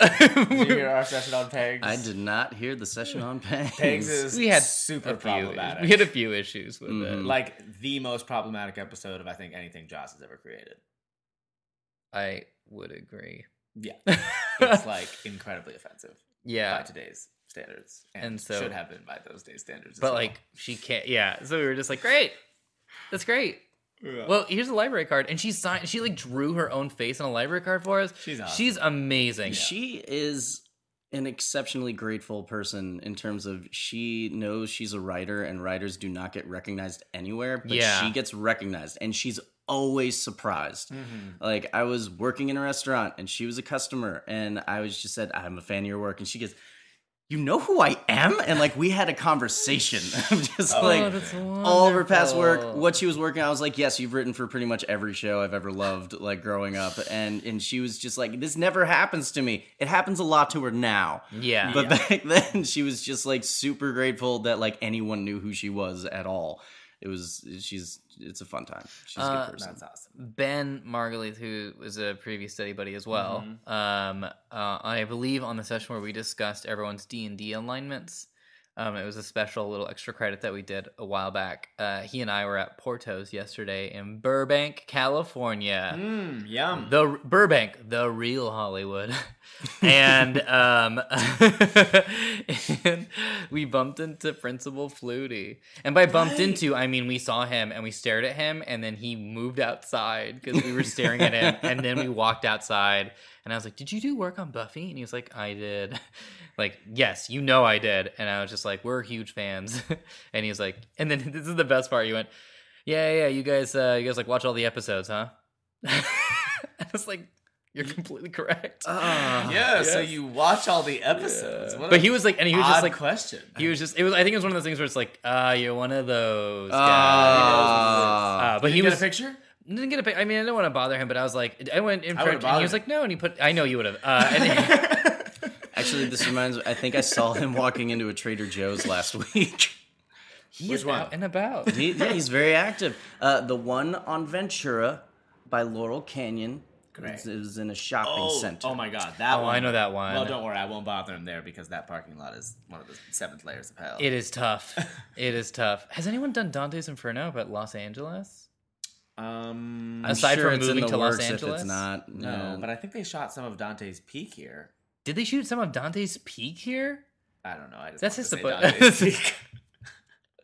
Did you hear our session on pegs? I did not hear the session on Pangs. Pegs is we had super a few, problematic. We had a few issues with it. Mhm. like the most problematic episode of I think anything Joss has ever created. I would agree. Yeah, it's like incredibly offensive Yeah, by today's standards, and, And so- should have been by those days' standards. as but well. like she can't. Yeah, so we were just like, great, that's great. Yeah. Well, here's a library card, and she signed. She like drew her own face on a library card for us. She's awesome. She's amazing. She is an exceptionally grateful person in terms of she knows she's a writer and writers do not get recognized anywhere, but Yeah. she gets recognized and she's always surprised. Mhm. Like I was working in a restaurant and she was a customer and I was just said I'm a fan of your work and she goes you know who I am? And like we had a conversation. Just Oh, like all of her past work what she was working on, I was like yes you've written for pretty much every show I've ever loved like growing up. And and she was just like this never happens to me. It happens a lot to her now. Yeah, but back then she was just like super grateful that like anyone knew who she was at all. It was she's it's a fun time she's a Uh, good person That's awesome. Ben Margulies, who was a previous study buddy as well, Mm-hmm. um, uh, I believe on the session where we discussed everyone's D and D alignments. Um, it was a special little extra credit that we did a while back. Uh, he and I were at Porto's yesterday in Burbank, California. Mm, yum. The Burbank, the real Hollywood, and um, and we bumped into Principal Flutie, and by bumped into I mean we saw him and we stared at him, and then he moved outside because we were staring at him, and then we walked outside, and I was like, "Did you do work on Buffy?" And he was like, "I did." Like, yes, you know I did, and I was just like, "We're huge fans," and he was like, and then this is the best part. You went, "Yeah, yeah, you guys, uh, you guys like watch all the episodes, huh?" I was like, "You're completely correct." Ah. yeah, so you watch all the episodes. Yeah. But he was like, and he was just like, question. he was just. It was. I think it was one of those things where it's like, ah, you're one of those. guys. Ah. Uh, but Did he you was. get a picture. Didn't get a pic. I mean, I didn't want to bother him, but I was like, I went in I would've front, and he was like, no, and he put. I know you would have. Uh, and Actually, this reminds me. I think I saw him walking into a Trader Joe's last week. he Which is one? out and about. He, yeah, he's very active. Uh, the one on Ventura by Laurel Canyon. Great. It was in a shopping Oh, center. oh my god, that Oh, one. I know that one. Well, don't worry, I won't bother him there because that parking lot is one of the seventh layers of hell. It is tough. it is tough. Has anyone done Dante's Inferno about Los Angeles? um, I'm aside sure from it's in moving the to Los works Angeles? If it's not, no, yeah. but I think they shot some of Dante's Peak here. Did they shoot some of Dante's Peak here? I don't know. I just That's want just to a say bu- Dante's Peak.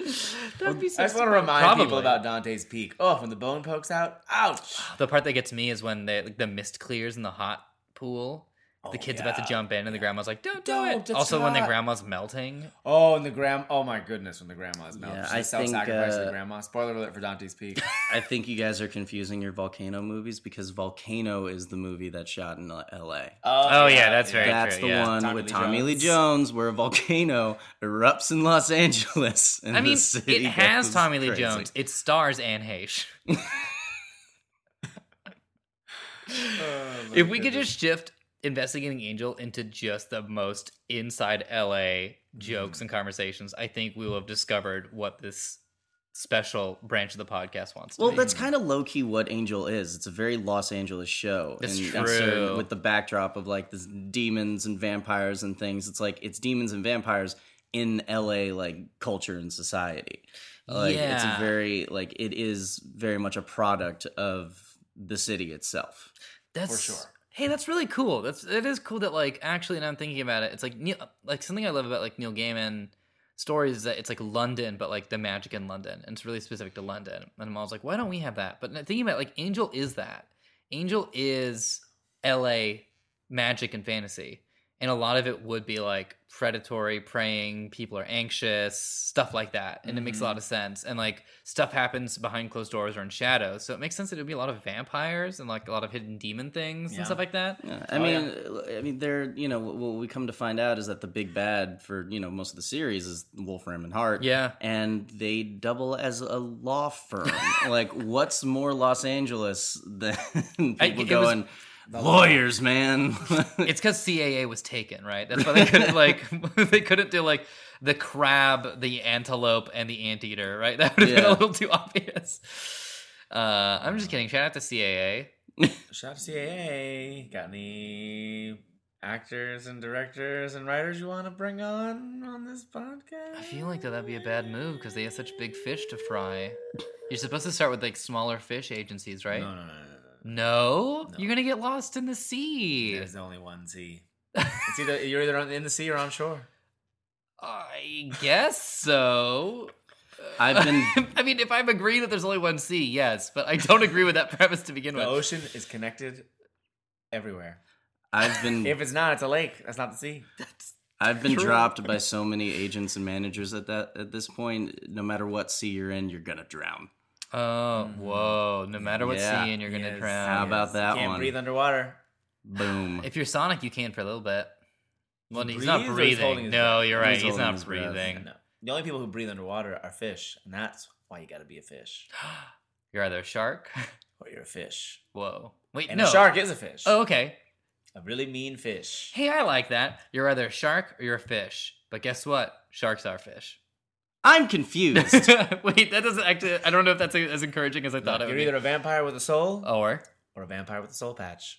That'd be so I just want to remind Probably. people about Dante's Peak. Oh, when the bone pokes out, ouch! The part that gets me is when they, like, the mist clears in the hot pool. Oh, the kid's about to jump in, and the grandma's like, "Don't do Don't, it." it's Also, when the grandma's melting, Oh, and the grand. Oh my goodness, when the grandma's melting. Yeah, She I self-sacrificed think, the uh, grandma. Spoiler alert for Dante's Peak. I think you guys are confusing your volcano movies because Volcano is the movie that's shot in L.A. Oh, yeah, that's very That's true, the yeah. one Tommy with Lee Tommy Lee Jones. Jones, where a volcano erupts in Los Angeles. And I mean, the city it has Tommy Lee crazy. Jones. It stars Anne Heche. Oh, if we could just shift investigating Angel into just the most inside LA jokes mm. and conversations, I think we will have discovered what this special branch of the podcast wants to Well, be. that's kind of low key what Angel is. It's a very Los Angeles show. That's and, true. and with the backdrop of like this demons and vampires and things, it's like it's demons and vampires in LA like culture and society. Like it's a very like it is very much a product of the city itself. That's for sure. Hey, that's really cool. That's it is cool that like actually now I'm thinking about it, it's like Neil like something I love about like Neil Gaiman stories is that it's like London, but like the magic in London. And it's really specific to London. And I'm always like, why don't we have that? But uh, thinking about it, like Angel is that. Angel is LA magic and fantasy. And a lot of it would be like predatory, preying, people are anxious, stuff like that. And it makes a lot mm-hmm. of sense. And like stuff happens behind closed doors or in shadows. So it makes sense that it would be a lot of vampires and like a lot of hidden demon things Yeah. and stuff like that. Yeah, I Oh, mean, I mean, they're you know what we come to find out is that the big bad for you know most of the series is Wolfram and Hart. Yeah. and they double as a law firm. like, what's more Los Angeles than people I- it was- going lawyers, man? It's because CAA was taken, right? That's why they couldn't like they couldn't do like the crab, the antelope, and the anteater, right? That would have been a little too obvious. Uh, I'm just kidding. Shout out to CAA. Shout out to CAA. Got any actors and directors and writers you want to bring on on this podcast? I feel like that that'd be a bad move because they have such big fish to fry. You're supposed to start with like smaller fish agencies, right? No, no, no, no, no. No, No. you're gonna get lost in the sea. There's only one sea. It's either you're either on, in the sea or on shore. I guess so. I've been I mean, if I'm agreeing that there's only one sea, yes, but I don't agree with that premise to begin The with. The ocean is connected everywhere. I've been If it's not, it's a lake. That's not the sea. That's I've been True. dropped by so many agents and managers at that at this point. No matter what sea you're in, you're gonna drown. Oh, mm-hmm. whoa! No matter what Yeah. sea, and you're gonna Yes, drown. How about that one? Can't one? breathe underwater. Boom. If you're Sonic, you can for a little bit. Well, He he's not breathes or he's holding breathing. his No, breath? you're right. He's He's, holding not his breath. breathing. No. The only people who breathe underwater are fish, and that's why you got to be a fish, You're either a shark. or you're a fish. Whoa. Wait, And no. a shark is a fish. Oh, okay. A really mean fish. Hey, I like that. You're either a shark or you're a fish. But guess what? Sharks are fish. I'm confused. Wait, that doesn't actually. I don't know if that's as encouraging as I thought Look, it you're would. either a vampire with a soul. Or. or a vampire with a soul patch.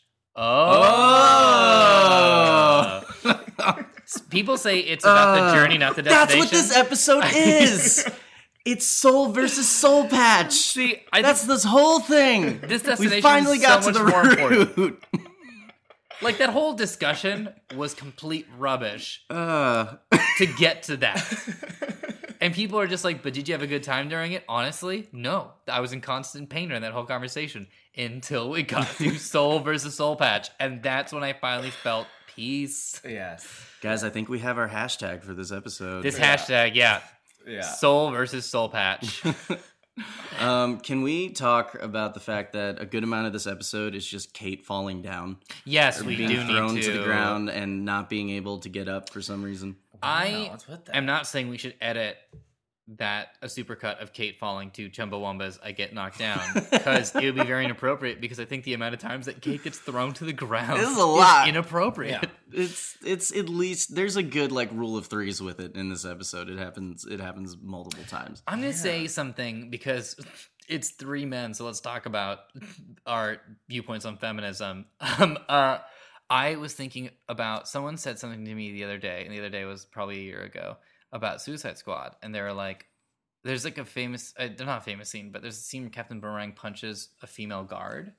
Oh. People say it's about the Uh, journey, not the destination. That's what this episode is. it's soul versus soul patch. See, I That's this whole thing. This we destination finally is got so to the much more important. root. Like that whole discussion was complete rubbish Uh, to get to that. And people are just like, but did you have a good time during it? Honestly, no. I was in constant pain during that whole conversation until we got to Soul versus Soul Patch. And that's when I finally felt peace. Yes. guys, I think we have our hashtag for this episode. This Yeah. hashtag, yeah. Yeah. Soul versus Soul Patch. um, can we talk about the fact that a good amount of this episode is just Kate falling down, Yes, we being do thrown need to. to the ground, and not being able to get up for some reason? I, I am not saying we should edit that a supercut of Kate falling to Chumbawamba's I get knocked down because it would be very inappropriate because I think the amount of times that Kate gets thrown to the ground This is a lot. inappropriate. Yeah. It's it's at least there's a good like rule of threes with it in this episode. It happens it happens multiple times. I'm gonna say something because it's three men, so let's talk about our viewpoints on feminism. Um, uh, I was thinking about someone said something to me the other day, and the other day was probably a year ago about Suicide Squad, and they were like, "There's like a famous, uh, they're not a famous scene, but there's a scene where Captain Boomerang punches a female guard.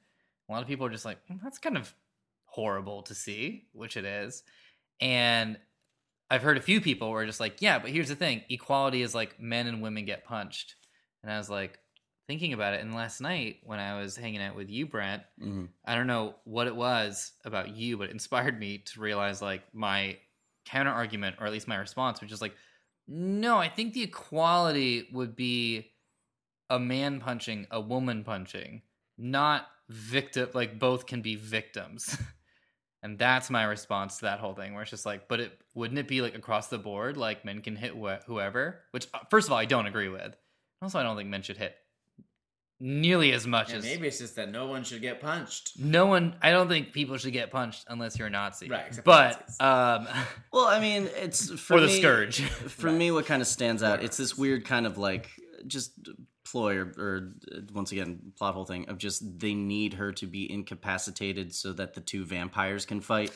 A lot of people are just like, "Mm, that's kind of horrible to see, which it is, and I've heard a few people were just like, yeah, but here's the thing: equality is like men and women get punched. And I was like thinking about it. And last night when I was hanging out with you, Brent, Mhm. I don't know what it was about you, but it inspired me to realize like my counter argument, or at least my response, which is like, no, I think the equality would be a man punching a woman punching, not victim. Like both can be victims. And that's my response to that whole thing, where it's just like, but it wouldn't it be like across the board, like men can hit wh- whoever? Which, uh, first of all, I don't agree with. Also, I don't think men should hit nearly as much Yeah, as maybe it's just that no one should get punched. no one. I don't think people should get punched unless you're a Nazi, Right, except But um, Well, I mean, it's for or the me- scourge. For me, what kind of stands out? It's this weird kind of like just ploy or, or once again plot hole thing of just they need her to be incapacitated so that the two vampires can fight.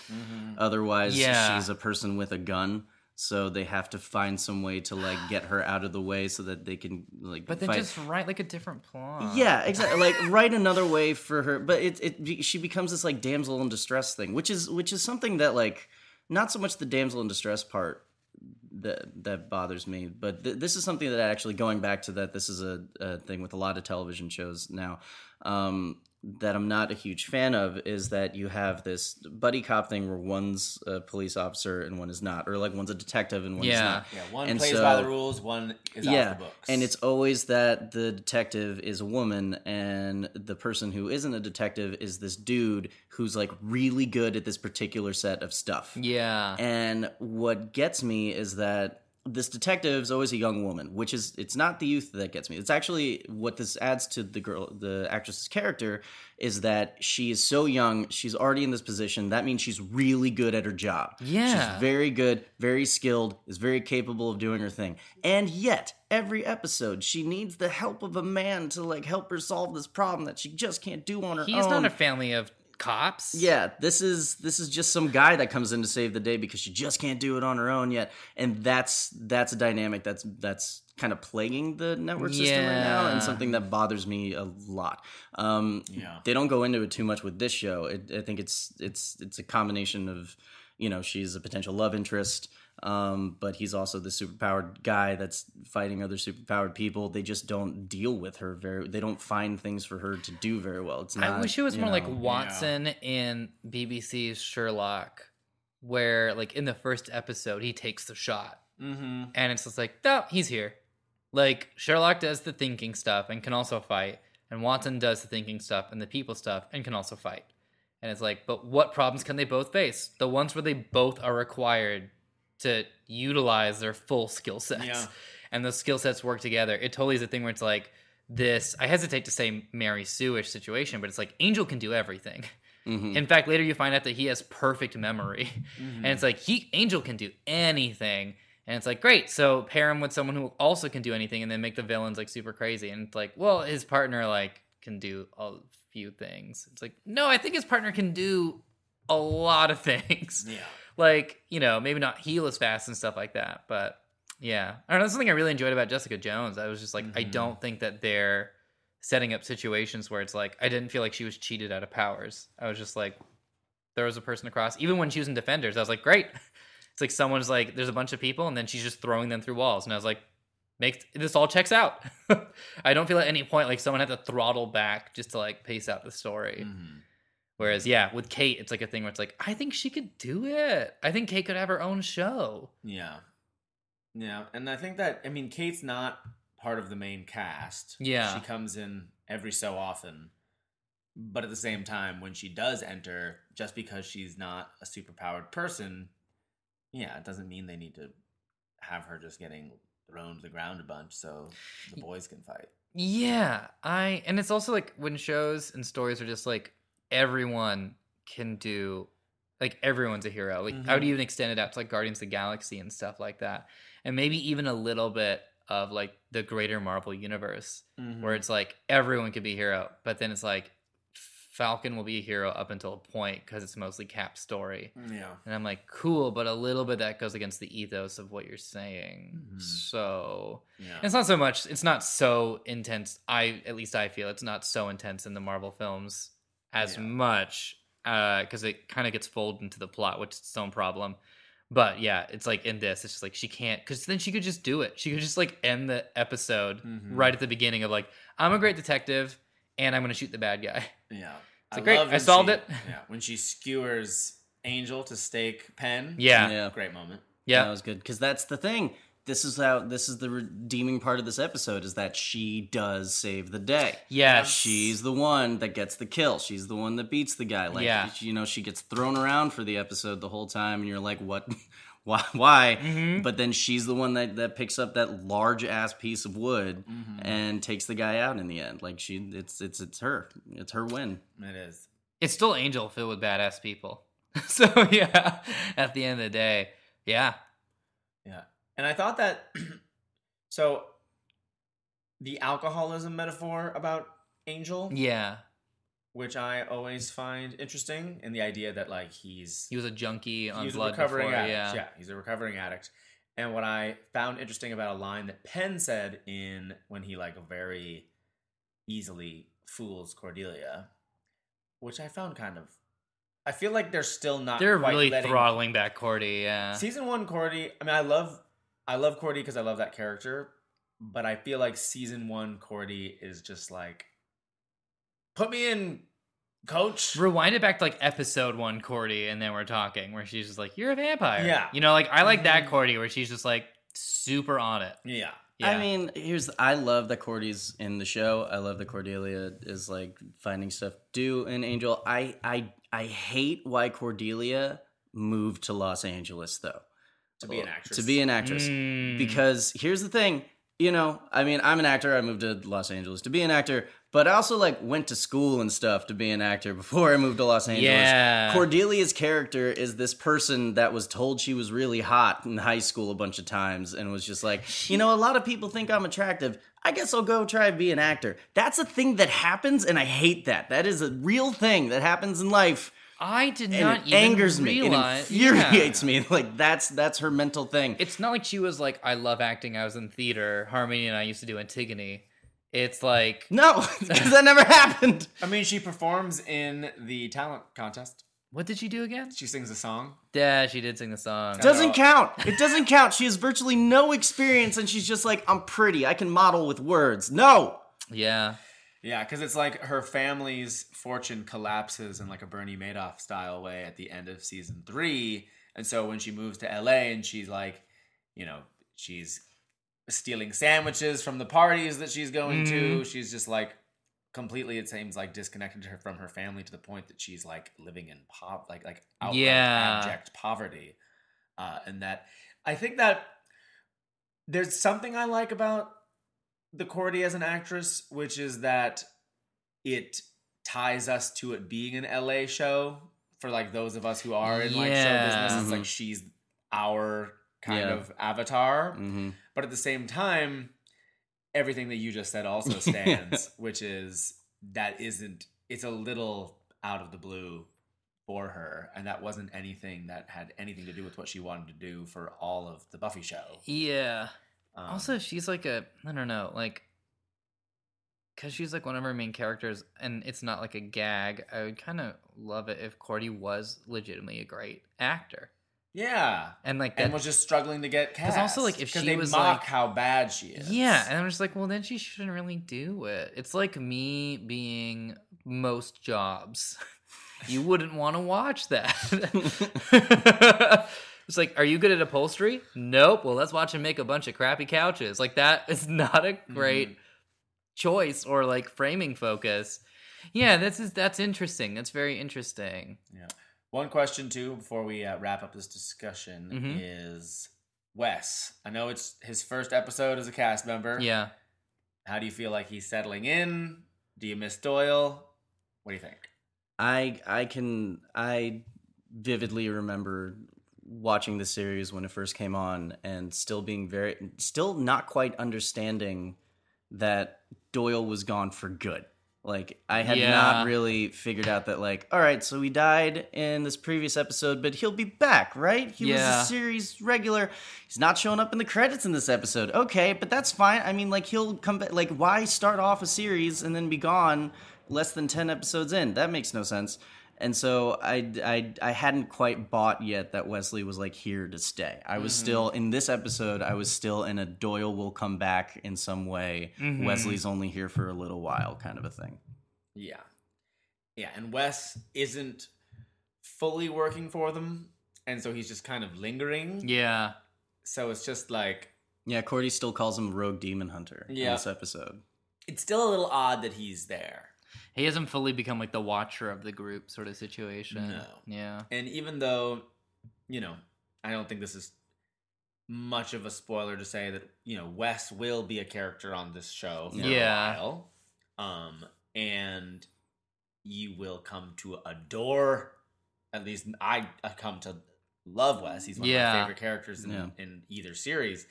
Otherwise, Yeah. she's a person with a gun. So they have to find some way to like get her out of the way so that they can like but then fight. just write like a different plot. Yeah, exactly. Like write another way for her, but it it she becomes this like damsel in distress thing, which is which is something that like not so much the damsel in distress part that that bothers me, but th- this is something that actually going back to that this is a, a thing with a lot of television shows now. Um, that I'm not a huge fan of is that you have this buddy cop thing where one's a police officer and one is not, or like one's a detective and one's Yeah. not. Yeah, one And plays so- by the rules, one is yeah, off the books. and it's always that the detective is a woman and the person who isn't a detective is this dude who's like really good at this particular set of stuff. Yeah. And what gets me is that this detective is always a young woman, which is it's not the youth that gets me. It's actually what this adds to the girl, the actress's character, is that she is so young. She's already in this position. That means she's really good at her job. Yeah. she's very good, very skilled, is very capable of doing her thing. And yet, every episode, she needs the help of a man to like help her solve this problem that she just can't do on her He's own. He's not a family of cops. Yeah, this is this is just some guy that comes in to save the day because she just can't do it on her own yet, and that's that's a dynamic that's that's kind of plaguing the network system right now, and something that bothers me a lot. Um, Yeah. they don't go into it too much with this show. It, I think it's it's it's a combination of you know she's a potential love interest. Um, but he's also the superpowered guy that's fighting other superpowered people. They just don't deal with her very. They don't find things for her to do very well. It's not. I wish it was you more like know. Watson in BBC's Sherlock, where like in the first episode he takes the shot, mm-hmm. and it's just like, no, he's here. Like Sherlock does the thinking stuff and can also fight, and Watson does the thinking stuff and the people stuff and can also fight. And it's like, but what problems can they both face? The ones where they both are required to utilize their full skill sets. Yeah. And those skill sets work together. It totally is a thing where it's like this I hesitate to say Mary Sue-ish situation, but it's like Angel can do everything. Mhm. In fact, later you find out that he has perfect memory. And it's like he Angel can do anything. And it's like, great. So pair him with someone who also can do anything and then make the villains like super crazy. And it's like, well, his partner like can do a few things. It's like, no, I think his partner can do a lot of things. Yeah. Like, you know, maybe not heal as fast and stuff like that. But yeah. I don't know. That's something I really enjoyed about Jessica Jones. I was just like, I Mhm. don't think that they're setting up situations where it's like I didn't feel like she was cheated out of powers. I was just like, there was a person across. Even when she was in Defenders, I was like, great. It's like someone's like, there's a bunch of people, and then she's just throwing them through walls, and I was like, make this all checks out. I don't feel at any point like someone had to throttle back just to like pace out the story. Mhm. Whereas, yeah, with Kate, it's like a thing where it's like, I think she could do it. I think Kate could have her own show. Yeah. Yeah. And I think that, I mean, Kate's not part of the main cast. Yeah. She comes in every so often. But at the same time, when she does enter, just because she's not a superpowered person, yeah, it doesn't mean they need to have her just getting thrown to the ground a bunch so the boys can fight. Yeah, I and it's also like when shows and stories are just like everyone can do like everyone's a hero. Like I would Mhm. even extend it out to like Guardians of the Galaxy and stuff like that. And maybe even a little bit of like the greater Marvel universe where it's like everyone could be a hero, but then it's like Falcon will be a hero up until a point because it's mostly Cap's story. Yeah. And I'm like, cool, but a little bit that goes against the ethos of what you're saying. Mhm. So Yeah. it's not so much. It's not so intense. I at least I feel it's not so intense in the Marvel films as Yeah. much because it kind of gets folded into the plot, which is its own problem. But yeah, it's like in this, it's just like she can't because then she could just do it. She could just like end the episode Mhm. right at the beginning of like, I'm a great detective and I'm gonna shoot the bad guy. Yeah. It's like, great, love I solved she- it. Yeah. When she skewers Angel to stake Penn. Yeah, yeah. Yeah. Great moment. Yeah. That was good because that's the thing. This is how this is the redeeming part of this episode is that she does save the day. Yes. She's the one that gets the kill. She's the one that beats the guy. Like Yeah. you know, she gets thrown around for the episode the whole time, and you're like, what? Why? Why? Mhm. But then she's the one that, that picks up that large ass piece of wood Mhm. and takes the guy out in the end. Like she, it's it's it's her. It's her win. It is. It's still Angel filled with badass people. so yeah, at the end of the day, yeah. Yeah. And I thought that so the alcoholism metaphor about Angel, Yeah. which I always find interesting, and the idea that like he's He was a junkie on he's a blood recovering before, addict. yeah. he's a recovering addict. And what I found interesting about a line that Penn said in when he like very easily fools Cordelia, which I found kind of I feel like they're still not They're really letting throttling back Cordy, yeah. Season one, Cordy. I mean, I love, I love Cordy because I love that character. But I feel like season one, Cordy is just like, put me in Coach. Rewind it back to like episode one, Cordy, and then we're talking where she's just like, "You're a vampire." Yeah. You know, like I like Mm-hmm. that Cordy where she's just like super on it. Yeah. Yeah. I mean, here's I love that Cordy's in the show. I love that Cordelia is like finding stuff to do in Angel. I I I hate why Cordelia moved to Los Angeles though. To be an actress. To be an actress. Mm. Because here's the thing, you know, I mean, I'm an actor. I moved to Los Angeles to be an actor, but I also like went to school and stuff to be an actor before I moved to Los Angeles. Yeah. Cordelia's character is this person that was told she was really hot in high school a bunch of times and was just like, you know, a lot of people think I'm attractive. I guess I'll go try to be an actor. That's a thing that happens, and I hate that. That is a real thing that happens in life. I did And not it even angers me. It infuriates Yeah. me. Like that's that's her mental thing. It's not like she was like, "I love acting." I was in theater. Harmony and I used to do Antigone. It's like, no, because that never happened. I mean, she performs in the talent contest. what did she do again? She sings a song. Yeah, she did sing the song. Doesn't count. It doesn't count. She has virtually no experience, and she's just like, I'm pretty. I can model with words. No. Yeah. Yeah, because it's like her family's fortune collapses in like a Bernie Madoff style way at the end of season three. And so when she moves to LA and she's like, you know, she's stealing sandwiches from the parties that she's going to, she's just like completely, it seems like disconnected her from her family to the point that she's like living in pop, like like outright Yeah. abject poverty. Uh, and that I think that there's something I like about the Cordy as an actress, which is that it ties us to it being an LA show for like those of us who are in like show Yeah. business. It's Mhm. like she's our kind Yeah. of avatar. Mm-hmm. But at the same time, everything that you just said also stands, which is that isn't it's a little out of the blue for her, and that wasn't anything that had anything to do with what she wanted to do for all of the Buffy show. Yeah. Um, Also, she's like a I don't know, like because she's like one of our main characters, and it's not like a gag. I would kind of love it if Cordy was legitimately a great actor, yeah, and like that. and was just struggling to get cast. also, like, if she they was, mock like- how bad she is. yeah, and I'm just like, well, then she shouldn't really do it. It's like me being most jobs. you wouldn't want to watch that. it's like, are you good at upholstery? Nope. Well, let's watch him make a bunch of crappy couches. Like that is not a great choice or like framing focus. Yeah, this is that's interesting. That's very interesting. Yeah. One question too before we uh, wrap up this discussion Mhm. is Wes. I know it's his first episode as a cast member. Yeah. How do you feel like he's settling in? Do you miss Doyle? What do you think? I I can I vividly remember watching the series when it first came on and still being very still not quite understanding that Doyle was gone for good. Like I had Yeah. not really figured out that like all right, so he died in this previous episode, but he'll be back, right? He Yeah. was a series regular. He's not showing up in the credits in this episode. Okay, but that's fine. I mean, like he'll come back. Like why start off a series and then be gone less than ten episodes in? That makes no sense. And so I, I, I hadn't quite bought yet that Wesley was like here to stay. I was mm-hmm. still in this episode. I was still in a Doyle will come back in some way. Mm-hmm. Wesley's only here for a little while, kind of a thing. Yeah. Yeah, and Wes isn't fully working for them, and so he's just kind of lingering. Yeah. So it's just like Yeah, Cordy still calls him Rogue Demon Hunter in Yeah. this episode. it's still a little odd that he's there. He hasn't fully become like the watcher of the group sort of situation. No. Yeah. And even though, you know, I don't think this is much of a spoiler to say that, you know, Wes will be a character on this show for Yeah. a while. Um, and you will come to adore, at least I I come to love Wes. He's one of my favorite characters in, Yeah. in either series.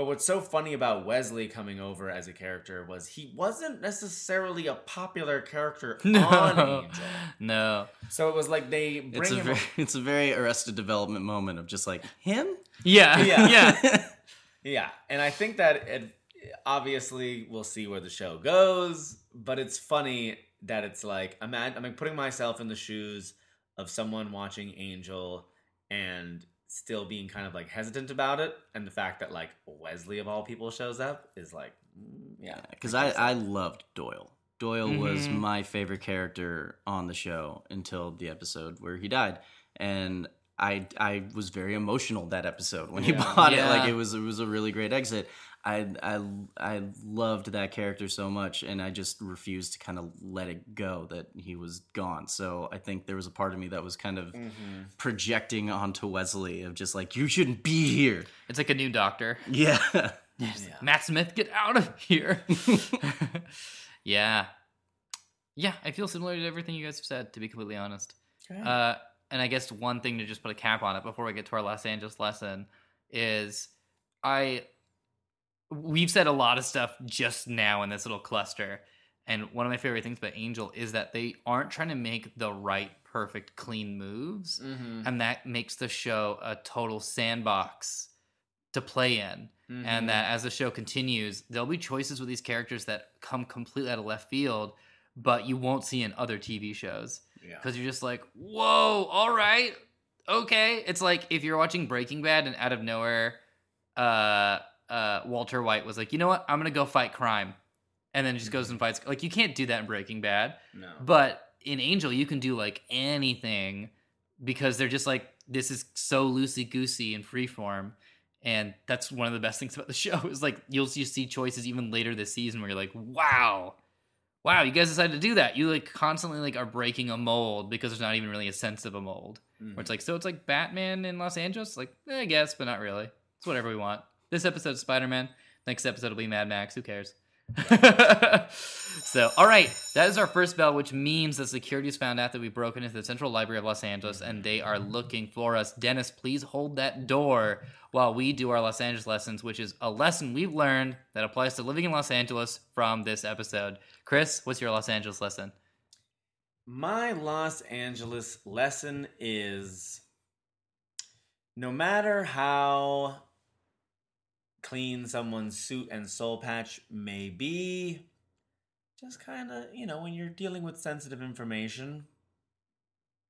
But what's so funny about Wesley coming over as a character was he wasn't necessarily a popular character on No. Angel. No. So it was like they bring It's a him very, it's a very Arrested Development moment of just like him. Yeah. Yeah. yeah. Yeah, and I think that it, obviously we'll see where the show goes, but it's funny that it's like I'm at, I'm putting myself in the shoes of someone watching Angel and still being kind of like hesitant about it, and the fact that like Wesley of all people shows up is like, mm, yeah, Because I, I loved Doyle. Doyle was Mhm. my favorite character on the show until the episode where he died, and I I was very emotional that episode when he Yeah. bought it. Like it was it was a really great exit. I I I loved that character so much, and I just refused to kind of let it go that he was gone. So I think there was a part of me that was kind of Mm-hmm. projecting onto Wesley of just like you shouldn't be here. It's like a new doctor. Yeah. Matt Smith, get out of here. yeah. Yeah, I feel similar to everything you guys have said, to be completely honest. Uh, and I guess one thing to just put a cap on it before we get to our Los Angeles lesson is I we've said a lot of stuff just now in this little cluster. And one of my favorite things about Angel is that they aren't trying to make the right, perfect, clean moves. Mm-hmm. And that makes the show a total sandbox to play in. Mm-hmm. And that as the show continues, there'll be choices with these characters that come completely out of left field, but you won't see in other TV shows yeah. because you're just like, whoa, all right, okay. It's like if you're watching Breaking Bad and out of nowhere, uh, uh, Walter White was like, you know what, I'm gonna go fight crime, and then just goes and fights. Like you can't do that in Breaking Bad, no. but in Angel you can do like anything because they're just like this is so loosey goosey and freeform. And that's one of the best things about the show is like you'll just see choices even later this season where you're like, wow, wow, you guys decided to do that. You like constantly like are breaking a mold because there's not even really a sense of a mold. Mm-hmm. Where it's like, so it's like Batman in Los Angeles? Like, eh, I guess, but not really. It's whatever we want. This episode's Spider Man. Next episode will be Mad Max. Who cares? so, all right, that is our first bell, which means the security has found out that we've broken into the Central Library of Los Angeles and they are looking for us. Dennis, please hold that door while we do our Los Angeles lessons, which is a lesson we've learned that applies to living in Los Angeles from this episode. Chris, what's your Los Angeles lesson? My Los Angeles lesson is no matter how clean someone's suit and soul patch may be, just kind of, you know, when you're dealing with sensitive information,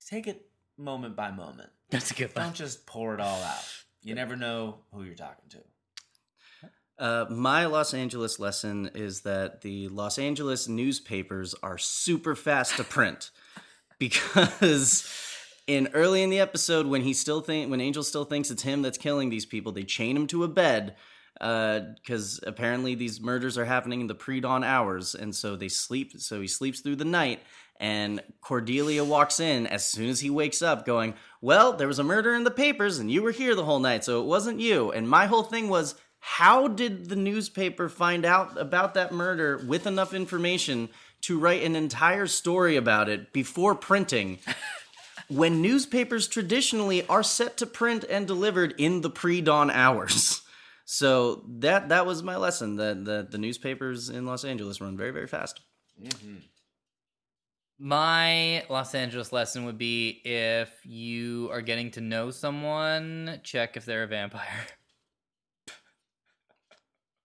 take it moment by moment. That's a good point. Don't just pour it all out. You never know who you're talking to. Uh, my Los Angeles lesson is that the Los Angeles newspapers are super fast to print because in early in the episode when he still think when Angel still thinks it's him that's killing these people, they chain him to a bed Uh, because apparently these murders are happening in the pre-dawn hours, and so they sleep. So he sleeps through the night. And Cordelia walks in as soon as he wakes up, going, Well, there was a murder in the papers, and you were here the whole night, so it wasn't you. And my whole thing was, how did the newspaper find out about that murder with enough information to write an entire story about it before printing? when newspapers traditionally are set to print and delivered in the pre-dawn hours. So that that was my lesson. That the, the newspapers in Los Angeles run very very fast. Mm-hmm. My Los Angeles lesson would be if you are getting to know someone, check if they're a vampire.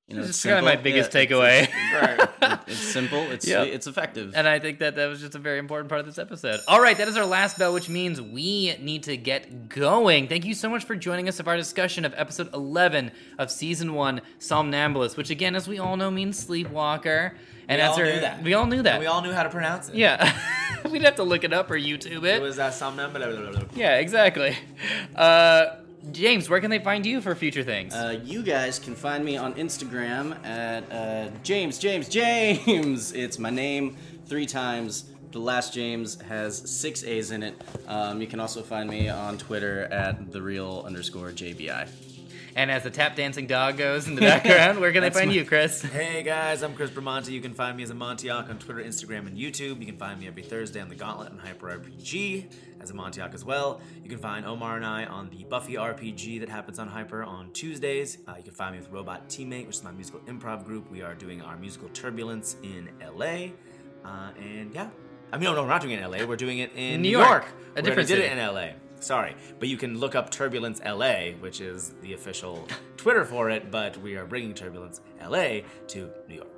You know, This it's is kinda my biggest it's- takeaway. Right. It's simple. It's Yep. it's effective. And I think that that was just a very important part of this episode. All right, that is our last bell, which means we need to get going. Thank you so much for joining us of our discussion of episode 11 of season one, Somnambulist, which again, as we all know, means sleepwalker. And We as all our- knew that. We all knew that. And we all knew how to pronounce it. yeah. We'd have to look it up or YouTube it. It was uh, somnambula. yeah, exactly. Uh, James, where can they find you for future things? Uh, you guys can find me on Instagram at uh, James James James. It's my name three times. The last James has six A's in it. Um, you can also find me on Twitter at the real underscore JBI. And as the tap dancing dog goes in the background, where can they find my- you, Chris? Hey guys, I'm Chris Bramante. You can find me as a Montiac on Twitter, Instagram, and YouTube. You can find me every Thursday on the Gauntlet and Hyper RPG as a Montiac as well. You can find Omar and I on the Buffy RPG that happens on Hyper on Tuesdays. Uh, you can find me with Robot Teammate, which is my musical improv group. We are doing our musical Turbulence in LA. Uh, and yeah, I mean, no, no, we're not doing it in LA. We're doing it in New York, York. a We different did it in LA. Sorry, but you can look up Turbulence LA, which is the official Twitter for it. But we are bringing Turbulence LA to New York.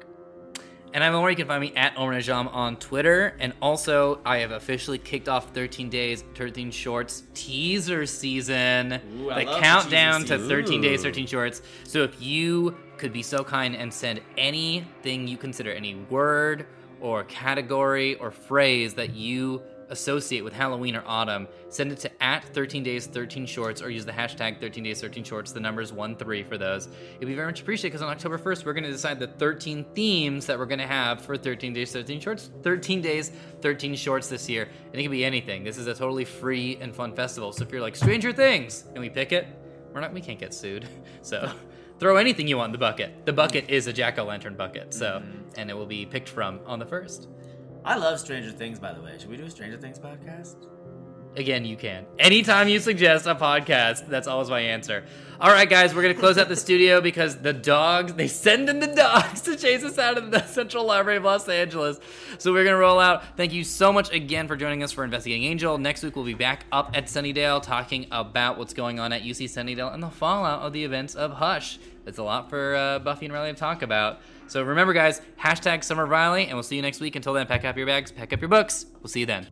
And I'm Omar. You can find me at Omar Najam on Twitter. And also, I have officially kicked off 13 Days, 13 Shorts teaser season. Ooh, the the countdown teaser to season. 13 Days, 13 Shorts. So if you could be so kind and send anything you consider, any word or category or phrase that you associate with Halloween or autumn, send it to at 13 days 13 shorts or use the hashtag 13 days 13 shorts. The number is 1 3 for those. It'd be very much appreciated because on October 1st, we're going to decide the 13 themes that we're going to have for 13 days 13 shorts. 13 days 13 shorts this year. And it can be anything. This is a totally free and fun festival. So if you're like Stranger Things and we pick it, we're not, we can't get sued. So. Throw anything you want in the bucket. The bucket is a jack o' lantern bucket, so mm-hmm. and it will be picked from on the first. I love Stranger Things, by the way. Should we do a Stranger Things podcast? Again, you can. Anytime you suggest a podcast, that's always my answer. All right, guys, we're going to close out the studio because the dogs, they send in the dogs to chase us out of the Central Library of Los Angeles. So we're going to roll out. Thank you so much again for joining us for Investigating Angel. Next week, we'll be back up at Sunnydale talking about what's going on at UC Sunnydale and the fallout of the events of Hush. It's a lot for uh, Buffy and Riley to talk about. So remember, guys, hashtag Summer Riley, and we'll see you next week. Until then, pack up your bags, pack up your books. We'll see you then.